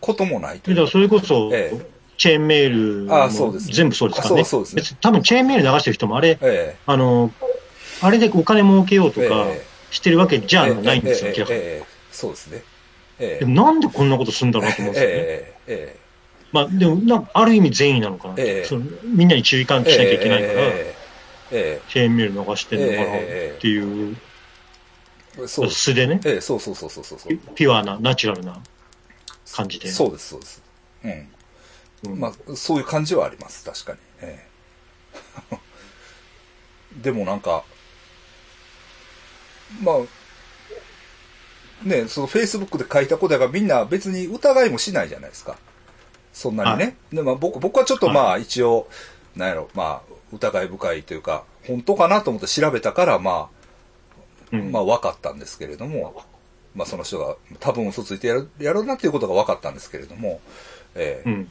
こともないというだからそれこそ、ええチェーンメールも全部そうですからね。あそうそうですね別に多分チェーンメール流してる人もあれ、えあの、あれでお金儲けようとえかえしてるわけじゃえないんですよ、ええ明らかに。ええそうですね。えでもなんでこんなことするんだろうと思うんですよね。えええまあ、でもなんか、ある意味善意なのかな、ええその。みんなに注意喚起しなきゃいけないから、ええチェーンメール流してんのかなええっていう、ええそう。素でね、ええそうそうそうそうそうそう。ピュアな、ナチュラルな感じで。そうです、そうです。うん。うんまあ、そういう感じはあります、確かに。ええ でもなんか、まあ、ね、その Facebook で書いたことやからみんな別に疑いもしないじゃないですか。そんなにね。でまあ、僕僕はちょっとまあ一応、なんやろ、まあ、疑い深いというか、本当かなと思って調べたから、まあ、うんまあ分かったんですけれども、まあその人が多分嘘ついてやる、やるなっていうことが分かったんですけれども、ええうん。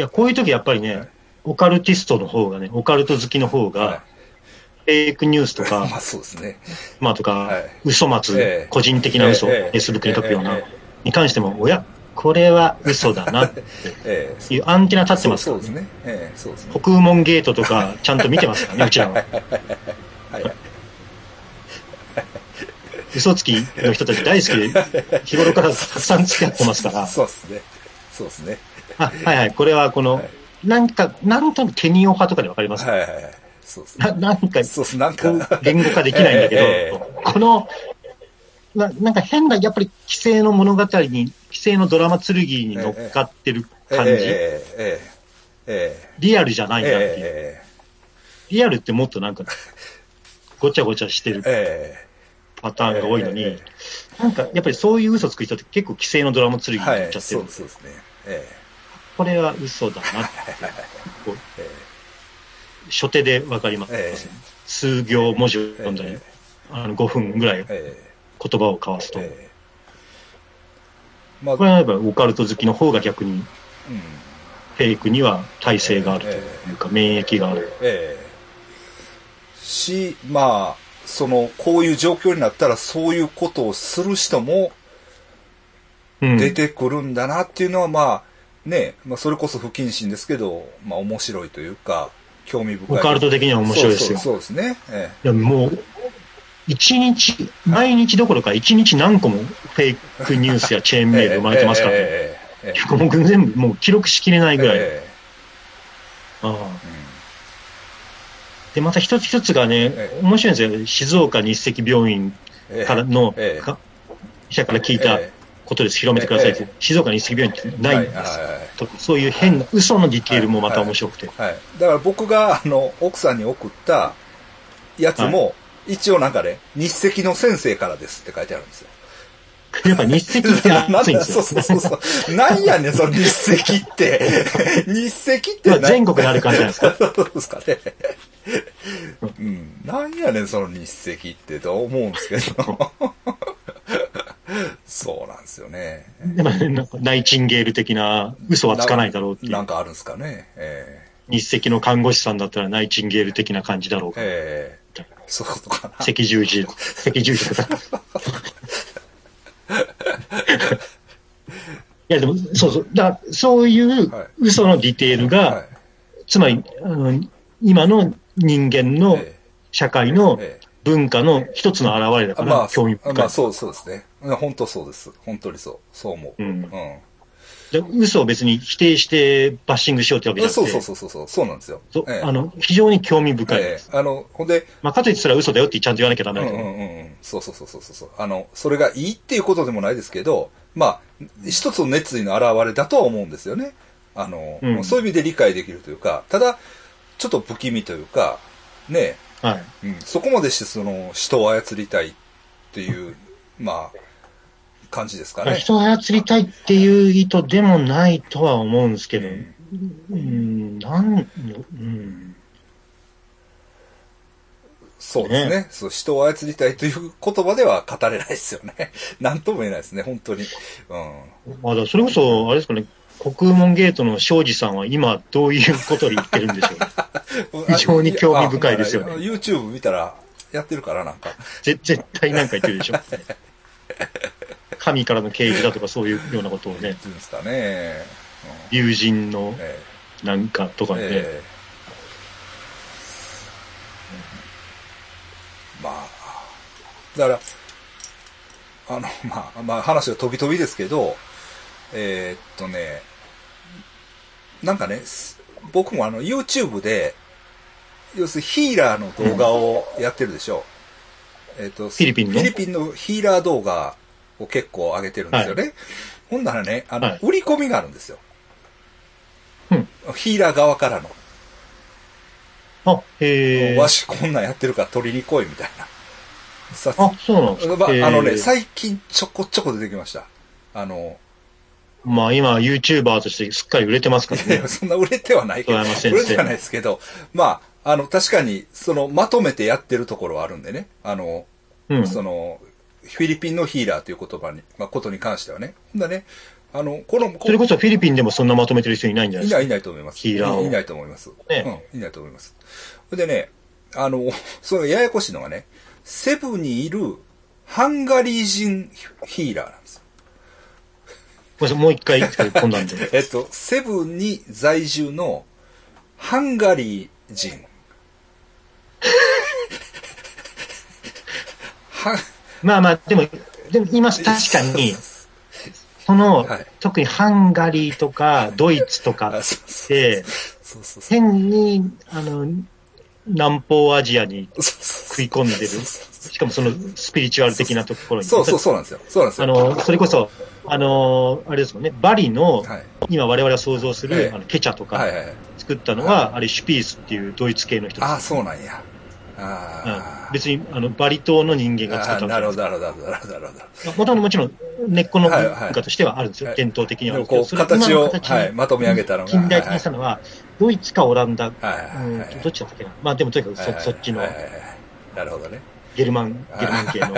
いや、こういう時やっぱりね、オカルティストの方がね、オカルト好きの方はいが、フェイクニュースとか、まあそうですね。まあとかはい、嘘松ええ、個人的な嘘、ええ Facebook に書くようなええ、に関しても、おや、これは嘘だなって ええいうアンテナ立ってますからね。そうですね。ええそうですね。北雲門ゲートとか、ちゃんと見てますからね、うちらは。はいはい。嘘つきの人たち大好きで、日頃からたくさん付き合ってますから、そうですね。そうですね。あ はいはい、これはこの、はいなんか、なんとなくテニオ派とかでわかります？かはいはいはい。そうですね。ななんか、そうです。なんか言語化できないんだけど、ええこの、ななんか変な、やっぱり、規制の物語に、規制のドラマ剣に乗っかってる感じ、えええええリアルじゃないえなっていう。えリアルってもっとなんか、ごちゃごちゃしてるええパターンが多いのに、ええなんか、やっぱりそういう嘘つく人って結構規制のドラマ剣に乗っはい、ちゃってる。そうそうですね。えこれは嘘だなって、初手でわかります、ええ数行文字をえ読んだり、えあの5分ぐらいえ言葉を交わすと、えええまあ、これはやっぱオカルト好きの方が逆にうん。フェイクには耐性があるというか、免疫がある。ええし、まあ、その、こういう状況になったらそういうことをする人もうん。出てくるんだなっていうのは、まあ、ね、まあ、それこそ不謹慎ですけど、まあ、面白いというか、興味深い。オカルト的には面白いですよ。そうですね。えいやもう、一日、毎日どころか一日何個もフェイクニュースやチェーンえメール生まれてますからね。ええ全部もう記録しきれないぐらい。えああえうんで、また一つ一つがねえ、面白いんですよ。静岡日赤病院ええからの、医者から聞いたえことです。広めてくださいって。え静岡日赤病院ってえないんです。とそういう変な嘘のディテールもまた面白くて。はい。だから僕が、あの、奥さんに送ったやつも、一応なんかね、日赤の先生からですって書いてあるんですよ。やっぱ日赤って熱いんですよ。そうそうそうそう。なんやねん、その日赤って。日赤って全国にある感じじゃないですか？そうですかね。うん。なんやねん、その日赤ってと思うんですけど。そうなんですよね。なんかナイチンゲール的な嘘はつかないだろうっていう。なんかあるんですかね。え日赤の看護師さんだったらナイチンゲール的な感じだろうえか。ええそういうことかな。赤十字、赤十字とか。いやでも、そうそう。だそういうはい嘘のディテールが、はいつまり、あの、今の人間のえ社会の文化の一つの表れだから、まあ、興味深い。まあ、そう、そうですね。うん本当そうです。本当にそう。そう思う。うんうん。で嘘を別に否定してバッシングしようってわけじゃなくそうて、そうそうそうそう。そうなんですよ。そうええあの、非常に興味深いです。ええあの、ほんで、まあ、かといってそれは嘘だよってちゃんと言わなきゃダうんうメだけど、んうんうん。そうそうそうそうそう。あの、それがいいっていうことでもないですけど、まあ、一つの熱意の表れだとは思うんですよね。あの、うんそういう意味で理解できるというか、ただ、ちょっと不気味というか、ね、はい。うん、そこまでしてその人を操りたいっていう、まあ、感じですかね。人を操りたいっていう意図でもないとは思うんですけど、ううんん、なん、うん、そうですねそう。人を操りたいという言葉では語れないですよね。なんとも言えないですね、本当に。うん。まあ、だそれこそ、あれですかね、国門ゲートの庄司さんは今どういうことを言ってるんでしょう 非常に興味深いですよねあ YouTube 見たらやってるからなんか。ぜ絶対なんか言ってるでしょ 神からの啓示だとかそういうようなことをねですかね。友人のうんえ。なんかとかね、ええ。まあ、だから、あの、まあ、まあ話は飛び飛びですけど、えーっとね、なんかね、す僕もあの YouTube で、要するにヒーラーの動画をやってるでしょ。えーっと、フィリピンの？フィリピンのヒーラー動画を結構上げてるんですよね。ほんならね、あの、はい売り込みがあるんですよ。うんヒーラー側からの。あ、へえ。わしこんなんやってるから取りに来いみたいな。さあ、そうなんですか。まあ、のね、最近ちょこちょこ出てきました。あの、まあ今 YouTuber としてすっかり売れてますからねいや。そんな売れてはないけど、売れてはないですけど、まあ、あの、確かに、その、まとめてやってるところはあるんでね。あの、うん。その、フィリピンのヒーラーという言葉に、まあ、ことに関してはね。だね、あの、この、こそれこそフィリピンでもそんなまとめてる人いないんじゃないですか？いないいないと思います。ヒーラーをいいないと思います。ねうん、いないと思います。でね、あの、そのややこしいのがね、セブにいるハンガリー人ヒーラーなんですよ。ごめんなさいもう一回飛んだんで。えっと、セブンに在住のハンガリー人。は、まあまあ、でも、でも今確かに、その、はい特にハンガリーとかドイツとかあって。変に、あの、南方アジアに食い込んでる。しかもそのスピリチュアル的なところに。そうそうそうなんですよ。そうなんですよ。あの、それこそ、あの、あれですもんね、バリの、はい。今我々が想像する、はいあのケチャとかはいはいはい。作ったのは、あれシュピースっていうドイツ系の人です。ああ、そうなんや。別に、あの、バリ島の人間が作ったなるほど、なるほど、なるほど、なるほどなるほど。ないもちろん根っこの文化としてはあるんですよ。はい伝統的にはあるんですけど。形を、まとめ上げたのが。近代的にしたのは、ドイツかオランダ、うんどっちだったっけな。まあでもとにかくそ,、っちのなるほどね。ゲルマン、ゲルマン系の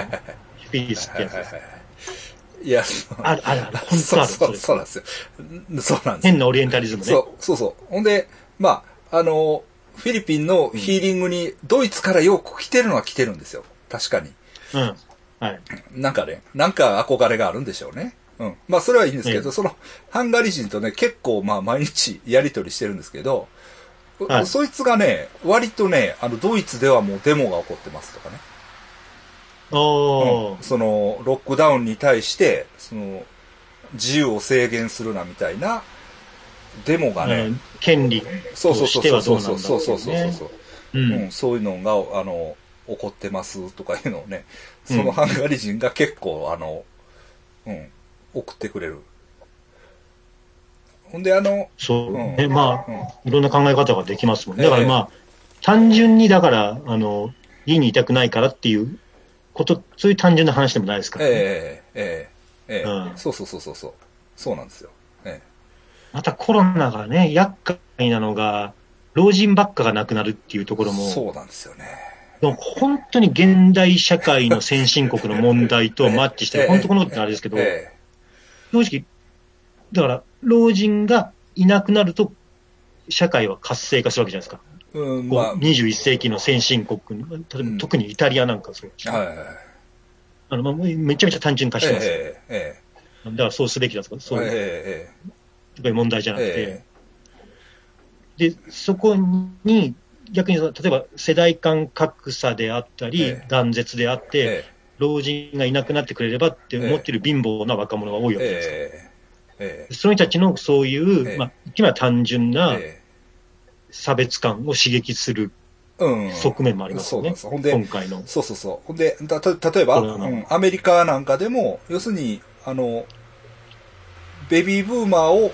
ピースってやつです。はいや、そうあるあるある、本当ある。そうそう、れそうなんですよ。そうなんですよ変なオリエンタリズムね。そう、そうそう。ほんで、まあ、あの、フィリピンのヒーリングに、ドイツからよく来てるのは来てるんですよ。確かに。うん。はい。なんかね、なんか憧れがあるんでしょうね。うん。まあ、それはいいんですけど、ええその、ハンガリー人とね、結構、まあ、毎日やりとりしてるんですけど、はいそいつがね、割とね、あの、ドイツではもうデモが起こってますとかね。おー。うんその、ロックダウンに対して、その、自由を制限するなみたいな、デモがね、うん権利そうそうそうとしてはどそううなんだろそうそうそううねそう。ううんん。そういうのが、あの、起こってますとかいうのをね、そうんのハンガリー人が結構、あの、うん、送ってくれる。ほんで、あの、そう。うんね、まうんあ、いろんな考え方ができますもんね。ええだからまあ、単純にだから、あの、家にいたくないからっていうこと、そういう単純な話でもないですから、ね。ええええええうんそうそうそうそうそう。そうなんですよ。えまたコロナがね、厄介なのが、老人ばっかが亡くなるっていうとこえろも、そうなんですよね。でも本当に現代社会の先進国の問題と マッチして本当このことってあれですけど、え正直、だから、老人がいなくなると、社会は活性化するわけじゃないですか。えうん、こうまあ、21世紀の先進国に、例えうんば特にイタリアなんかそうですねはいはいはい。あの、まあ、めちゃめちゃ単純化してますよ。えええだからそうすべきだとか、えそういうえとかいう問題じゃえなくて、えで、そこに、逆にその、例えば世代間格差であったり、ええ。断絶であって、え老人がいなくなってくれればって思ってる貧乏な若者が多いえわけですよ。ええ。えその人たちのそういう、ええ。まあ、言ってみれば単純なえ差別感を刺激するえうん。側面もありますよね。そう今回の。そうそうそう。ほんで、た、た例えば、うん、アメリカなんかでも、要するに、あの、ベビーブーマーを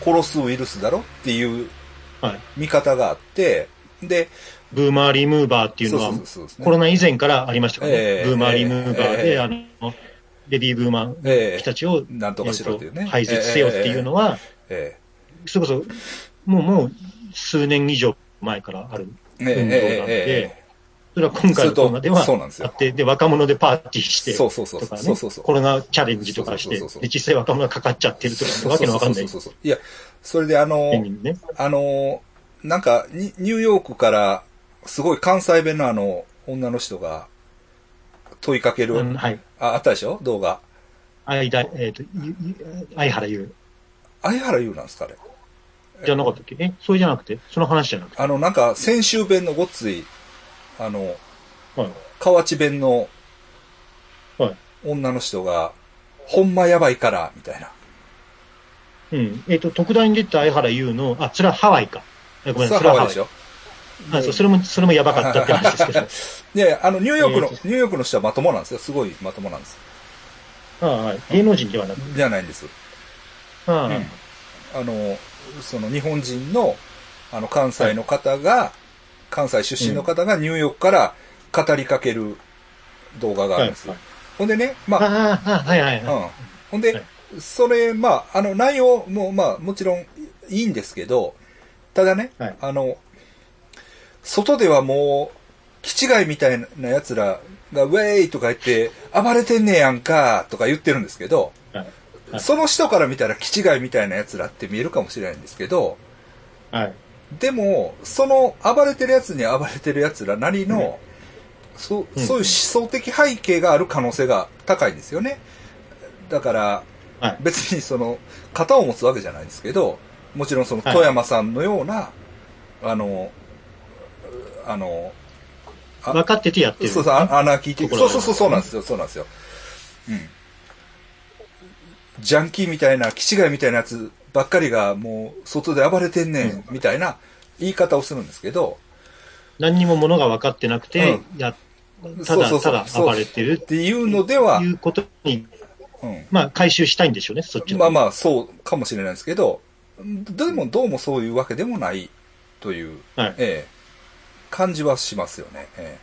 殺すウイルスだろっていうはい。見方があって、で、ブーマーリムーバーっていうのはコロナ以前からありましたからね。ええブーマーリムーバーで、ええあの、ベビーブーマーのええ人たちを、なんとかしろっていうね。えっと排絶せよっていうのは、えそれこそ、もう、もう、数年以上前からあるえ運動なんえええで、それは今回のコロナではそうなんですよあって、で、若者でパーティーして、そうそうそうそうそうそうコロナチャレンジとかしてで、実際若者がかかっちゃってるとか、わけのわかんないそうそうそう。いや、それであの。あの、なんかニ、ニューヨークから、すごい関西弁のあの、女の人が問いかける、うん、はい。あ、あったでしょ？動画。間、えっ、と、相原優。相原優なんですかあれ。じゃなかったっけ？えそれじゃなくて？その話じゃなくて？あの、なんか、先週弁のごっつい、あの、はい。河内弁のはい。女の人が、ほんまやばいから、みたいな。うん。えっ、と、特大に出た相原優の、あ、それはハワイか。えごめんなさい、それはハワイでしょ？あそうそれも、それもやばかったって話ですけど。い やいや、あの、ニューヨークの、えーニューヨークの人はまともなんですよ。すごいまともなんです。ああはい。芸能人ではなく。じゃないんです。ああうんあの、その日本人の、あの、関西の方が、関西出身の方がニューヨークから語りかける動画があるんですよ。はいほんでね、まあ、ああ、はいはいはい。うん。ほんで、はいそれ、まあ、あの、内容も、まあ、もちろんいいんですけど、ただね、はいあの、外ではもう、気違いみたいな奴らが、ウェイとか言って、暴れてんねやんか、とか言ってるんですけど、はいはいその人から見たら気違いみたいな奴らって見えるかもしれないんですけど、はい。でも、その暴れてる奴に暴れてる奴らなりの、そうんそういう思想的背景がある可能性が高いんですよね。だから、はい。別にその、型を持つわけじゃないですけど、もちろんそのはい富山さんのような、あの、あの、あ分かっててやってる。そうそう、あアナーキー的。そうそうそう、そうなんですよ、そうなんですよ。うん。ジャンキーみたいな、気違いみたいなやつばっかりがもう外で暴れてんねん、みたいな言い方をするんですけど、何にもものが分かってなくて、うや、ただ、ただ暴れてるっていうのではい、うことに、うん。まあ、回収したいんでしょうね、そっちの。まあまあ、そうかもしれないですけど、でもどうもそういうわけでもないという、はい。ええ感じはしますよね。え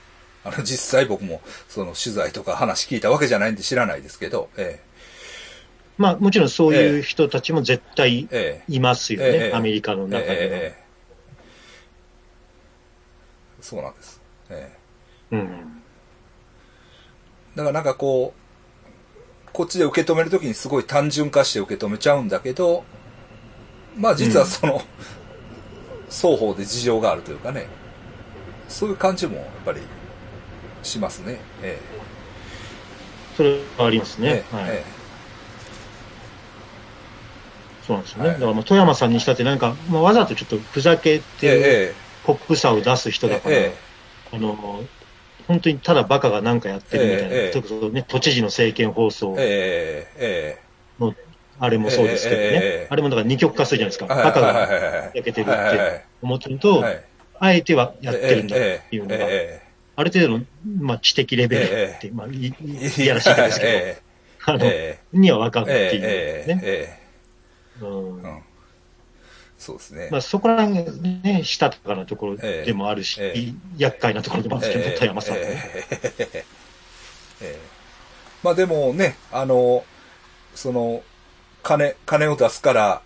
え。あの、実際僕も、その取材とか話聞いたわけじゃないんで知らないですけど、えまあ、もちろんそういう人たちも絶対えええいますよね、ええアメリカの中では。ええええそうなんです。ええうん。だからなんかこう、こっちで受け止めるときにすごい単純化して受け止めちゃうんだけど、まあ実はその、双方で事情があるというかね、そういう感じもやっぱりしますね。えそれはありますえね。はい。ええそうなんですよね。はい。だから、まあ、富山さんにしたってなんか、まあ、わざとちょっとふざけえて、えポップさを出す人だから、えあの、本当にただバカがなんかやってるみたいな、ええええ。特にね、都知事の政見放送えええあれもそうですけどね、ええええあれもだから二極化するじゃないですか。えバカが焼けてるって思ってると、はい。あえてはやってるんだえっていうのが、えある程度の、まあ、知的レベルって、まあ、いやらしいですけど、えあの、えには分かるえっていうね。ええうん。うん。そうですね。ま。あ、そこら辺ね、したたかなところでもあるし、ええ。厄介なところでもあるんですけど、富山さんまあでもね、あの、その、金、金を出すから、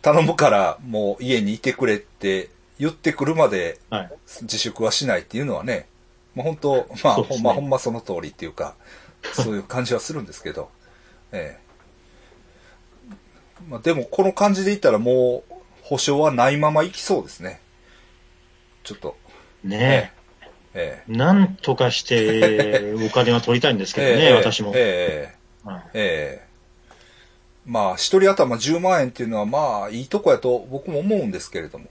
頼むからもう家にいてくれって言ってくるまではい。自粛はしないっていうのはね、まあ本当、まあ、ね。ほんま、ほんまその通りっていうか、そういう感じはするんですけど、ええ。まあでもこの感じで言ったらもう保証はないままいきそうですね。ちょっと、ねええ。なんとかしてお金は取りたいんですえ。けどね、ええ私も。ええはいええまあ、一人頭10万円っていうのはまあ、いいとこやと僕も思うんですけれども、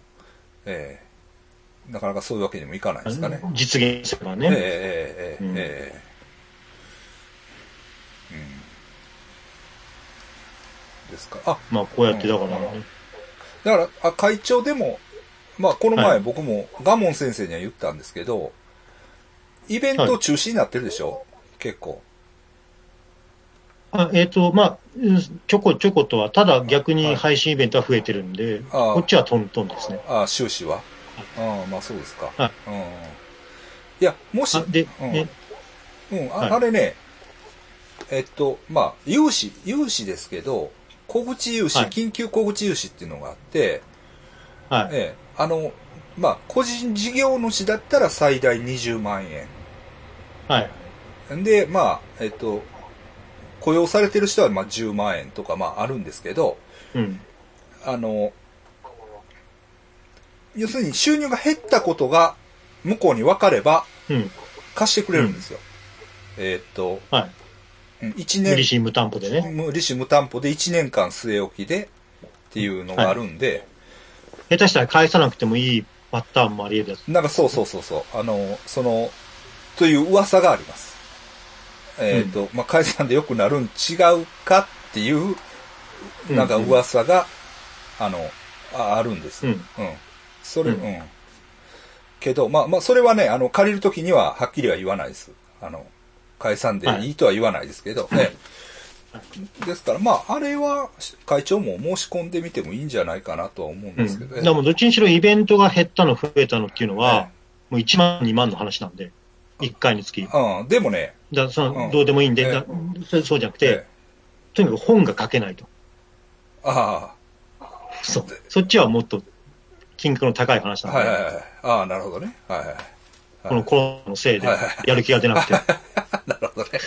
ええなかなかそういうわけにもいかないですかね。実現すればええね。ええええうんええうん。ですか？あ、まあ、こうやって、だから、ね、だから、あ会長でも、まあ、この前はい僕もガモン先生には言ったんですけど、イベント中止になってるでしょ、結構。あえっ、と、まあ、うんちょこちょことは、ただ逆に配信イベントは増えてるんで、ああこっちはトントンですね。ああ、終始は？ああ、まあそうですか。はいうん。いや、もし、あで、うんえうん、あ,、はいあれね、えっと、まあ、融資、融資ですけど、小口融資、はい緊急小口融資っていうのがあって、はい。ええ、あの、まあ、個人事業主だったら最大20万はい。円。で、まあ、えっと、雇用されてる人はまあ10万円とかまああるんですけど、うん。あの、要するに収入が減ったことが向こうに分かればうん。貸してくれるんですよ。えーっと、はい。うん一無利年、子無担保でね。無利子無担保で1年間据え置きでっていうのがあるんで、下手したら返さなくてもいいパターンもあり得るやつ。なんかそうそうそうそう、あの、その、という噂があります。えーっと、まあ、解散で良くなるん違うかっていう、なんか噂が、あの、ああるんです。うん。うん。それ、ううんん。けど、まあまあ、それはね、あの、借りるときにははっきりは言わないです。あの、解散でいいとは言わないですけど、ね。ですから、まあ、あれは、会長も申し込んでみてもいいんじゃないかなとは思うんうん。ですけどね。だからもうどっちにしろイベントが減ったの増えたのっていうのは、はいもう1万2万の話なんで、1回につき。うん、でもね、らそうんの、どうでもいいんで、えそそうじゃなくて、えとにかく本が書けないと。あそう。そっちはもっと金額の高い話あ、なんで、はいはいはい。ああ、なるほどね。はいはいはい。このコロナのせいでやる気が出なくて、なるほどね。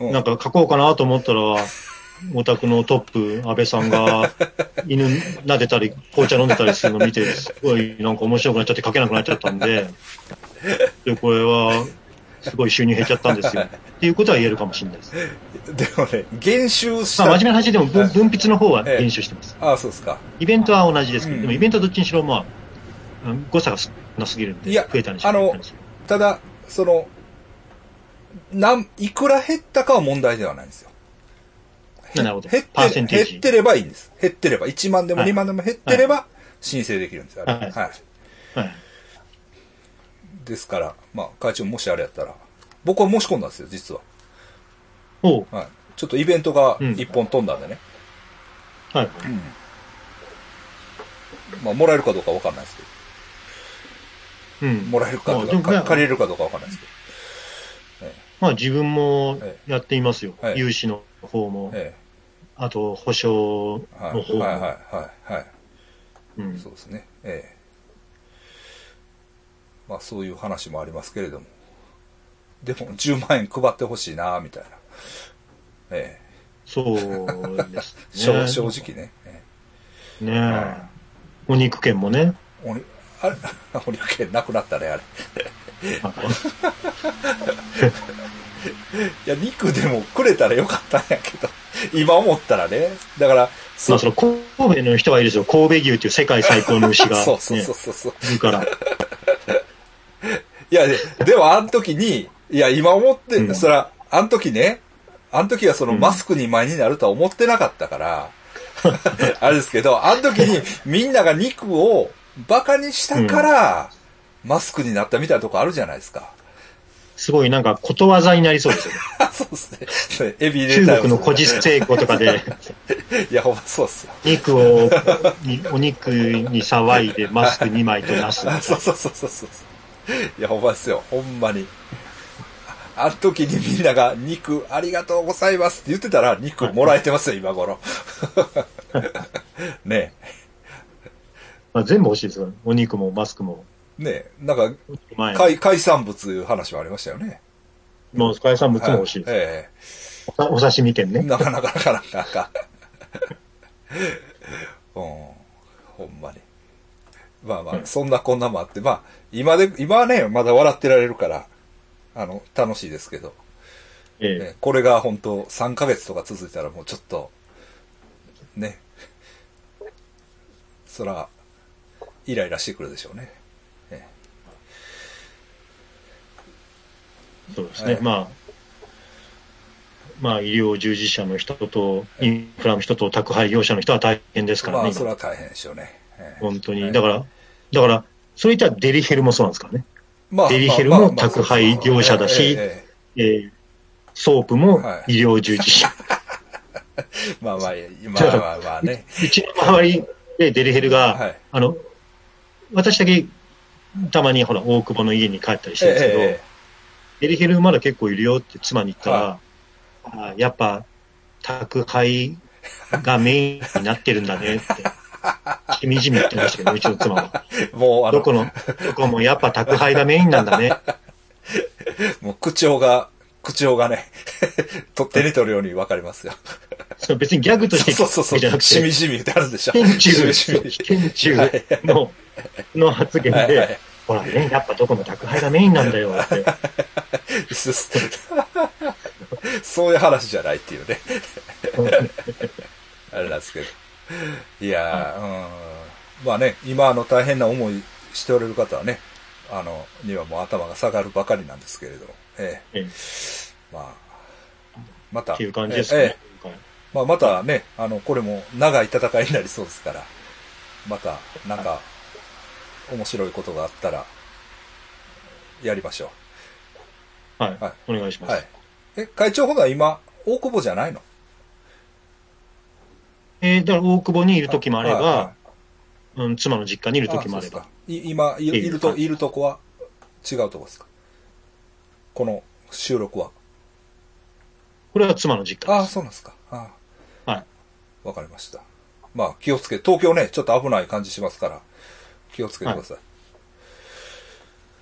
う んなんか書こうかなと思ったら、オタクのトップ、安倍さんが犬撫でたり、紅茶飲んでたりするのを見て、すごいなんか面白くなっちゃって書けなくなっちゃったんで、で、これは、すごい収入減っちゃったんですよ。っていうことは言えるかもしれないです。でもね、減収した。まあ、真面目な話でも分はい分泌の方は減少してます。ああ、そうですか。イベントは同じですけど、うんでもイベントはどっちにしろまあ、うん誤差が少なすぎるんで、いや増えたりしないんですよただ、その、なん、いくら減ったかは問題ではないんですよ。なるほど減っ。て。減ってればいいんです。減ってれば。1万でもはい2万でも減ってれば申請できるんですよ。あれはいはい。はい。ですから、まあ、会長もしあれやったら、僕は申し込んだんですよ、実は。おうはい。ちょっとイベントがうん一本飛んだんでね。はい。うん。まあ、もらえるかどうかわかんないですけど。うん。もらえるかどうか、借りれるかどうかわかんないですけまあ自分もえやっていますよ。はい融資の方もど。、えあと保証。の方も。はいはいはいはい。うんそうですね。ええ。まあ、そういう話もありますけれども。でも、10万円配ってほしいな、みたいな。えそうえ。です 正ね。正直ね。えねえ。お肉券もね。えおにあれ、お肉券なくなったね、あれ。いや、肉でもくれたらよかったんやけど、今思ったらね。だから、まあその神戸の人はいるですよ。神戸牛っていう世界最高の牛が、ね、そうそうそうそう。いるから。いや、でもあの時に、いや、今思って、うんそら、あの時ね、あの時はそのマスクに前になるとは思ってなかったから、あれですけど、あの時にみんなが肉をバカにしたから、マスクになったみたいなとこあるじゃないですか。すごいなんかことわざになりそうですよね。そうですね。エビ中国の古事成語とかで、いや、ほんまそうっすよ。肉を、にお肉に騒いでマスク2枚となす。あそうそうそうそうそう。いや、ほんまですよ。ほんまに。あの時にみんなが肉ありがとうございますって言ってたら肉もらえてますよ、今頃。ねまあ、全部欲しいですよ。お肉もマスクも。え。ねえ。なんか、前海海産物いう話もありましたよね。もう海産物も欲しいです。えおお刺身券えね。なかなかなか なかなか。うん。ほんまに。まあまあ、そんなこんなもあって、まあ、今で、今はね、まだ笑ってられるから、あの、楽しいですけど。ええねこれが本当3ヶ月とか続いたらもうちょっと、ね。そら、イライラしてくるでしょうね。えそうですね。はいまあ、まあ、医療従事者の人と、インフラの人と宅配業者の人は大変ですからね。まあ、それ今は大変でしょうね。ええ本当に。はいだから、だから、それ言ったらデリヘルもそうなんですからね。まあデリヘルも宅配業者だしえソープもはい医療従事者。え まあまあ、まあまあまあね。うちの周りでデリヘルが、はい。あの、私だけたまにほら、大久保の家に帰ったりしてるんですけど、えデリヘルまだ結構いるよって妻に言ったら、はあやっぱ宅配がメインになってるんだねって、しみじみ言ってましたけど、うちの妻は。え もうあの、どこの、どこもやっぱ宅配がメインなんだね。もう口調が、口調がね、と手に取るようにわかりますよ。それ別にギャグとしてそうそうそうそう。じゃなくて、しみじみってあるんでしょ。県中、しみじみ県中の、の発言で、はいはいほらね、やっぱどこも宅配がメインなんだよって。そういう話じゃないっていうね。あれなんですけど。いやー、うん。まあね、今あの大変な思いしておられる方はね、あの、にはもう頭が下がるばかりなんですけれども、ええ、ええ。まあ、また、っていう感じですかねええ。まあまたね、あの、これも長い戦いになりそうですから、また、なんか、面白いことがあったら、やりましょはい、はい。お願いしう。ます。はい。え、会長ほどは今、大久保じゃないの？えーだから大久保にいる時もあれば、はいはいうん、妻の実家にいる時もあれば。そうですか。い今い、いると、はい。いるとこは違うとこですか？この収録は。これは妻の実ああ、家です。そうなんですか。あはい。あわかりました。まあ、気をつけ、東京ね、ちょっと危ない感じしますから、気をつけてください。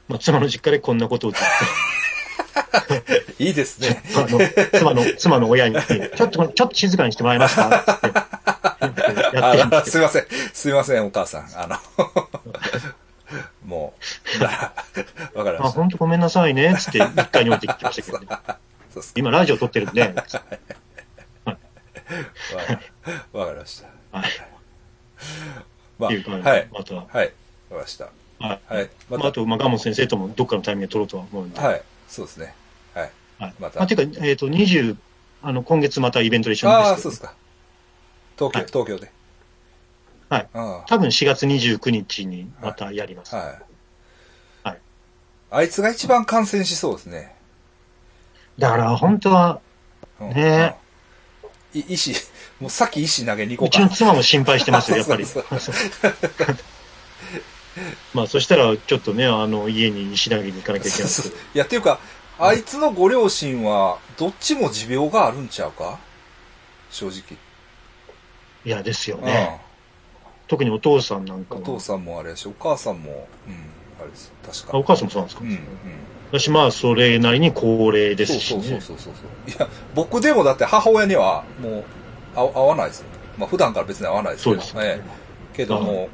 まあ、妻の実家でこんなことをずっ い、いですね。と、あの、妻の、妻の親に、ちょっと、ちょっと静かにしてもらえますかって やってるんですすいません。すいません、お母さん。あの、もう、だからわかりど、あ。本当ごめんなさいね、つって1階に降りてきましたけどね。今ラジオ撮ってるんで、わわかりました。はい。まっていう感じではい。また、はい。わかりました。はい。はい。ままあ、あと、まあ、ガモン先生ともどっかのタイミングで撮ろうとは思うんで。はい。そうですね。はい。はい。またあ、ていうか、えっ、と、20、あの、今月またイベントで一緒にああ、そうですか。東京、はい東京で。はいあ多分4月29日にまたやります。あはい。はい。あいつが一番感染しそうですね。だから本当は、うんねい石、もうさっき石投げに行こうかうちの。妻も心配してますよ、やっぱり。そうそう まあ、そしたら、ちょっとね、あの、家に石投げに行かなきゃいけないですけど。いや、っていうか、あいつのご両親は、どっちも持病があるんちゃうか？正直。いや、ですよね。特にお父さんなんか。お父さんもあれやし、お母さんも、うん、あれです。確か。あお母さんもそうなんですか、うん、うん。私、まあ、それなりに高齢ですしそうそうね。そうそうそう。いや、僕でもだって母親には、もう、あ合わないですよ。まあ、普段から別に合わないですけど。そうですええけども、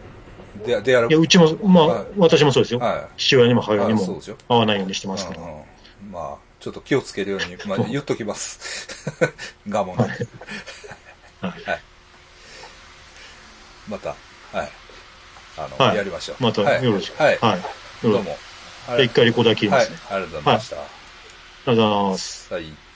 で、でやるいや、。うちも、まあ、はい私もそうですよ。はい。父親にも母親にもあそうですよ。会わないようにしてますから。うんうんまあ、ちょっと気をつけるように、まあ、言っときます。我慢。はいはい。また、はい。あの、はいやりましょう。またはいよろしく。はい。はい。どうも。一回レコーダー切りはいますね。。ありがとうございました。ありがとうございます。はい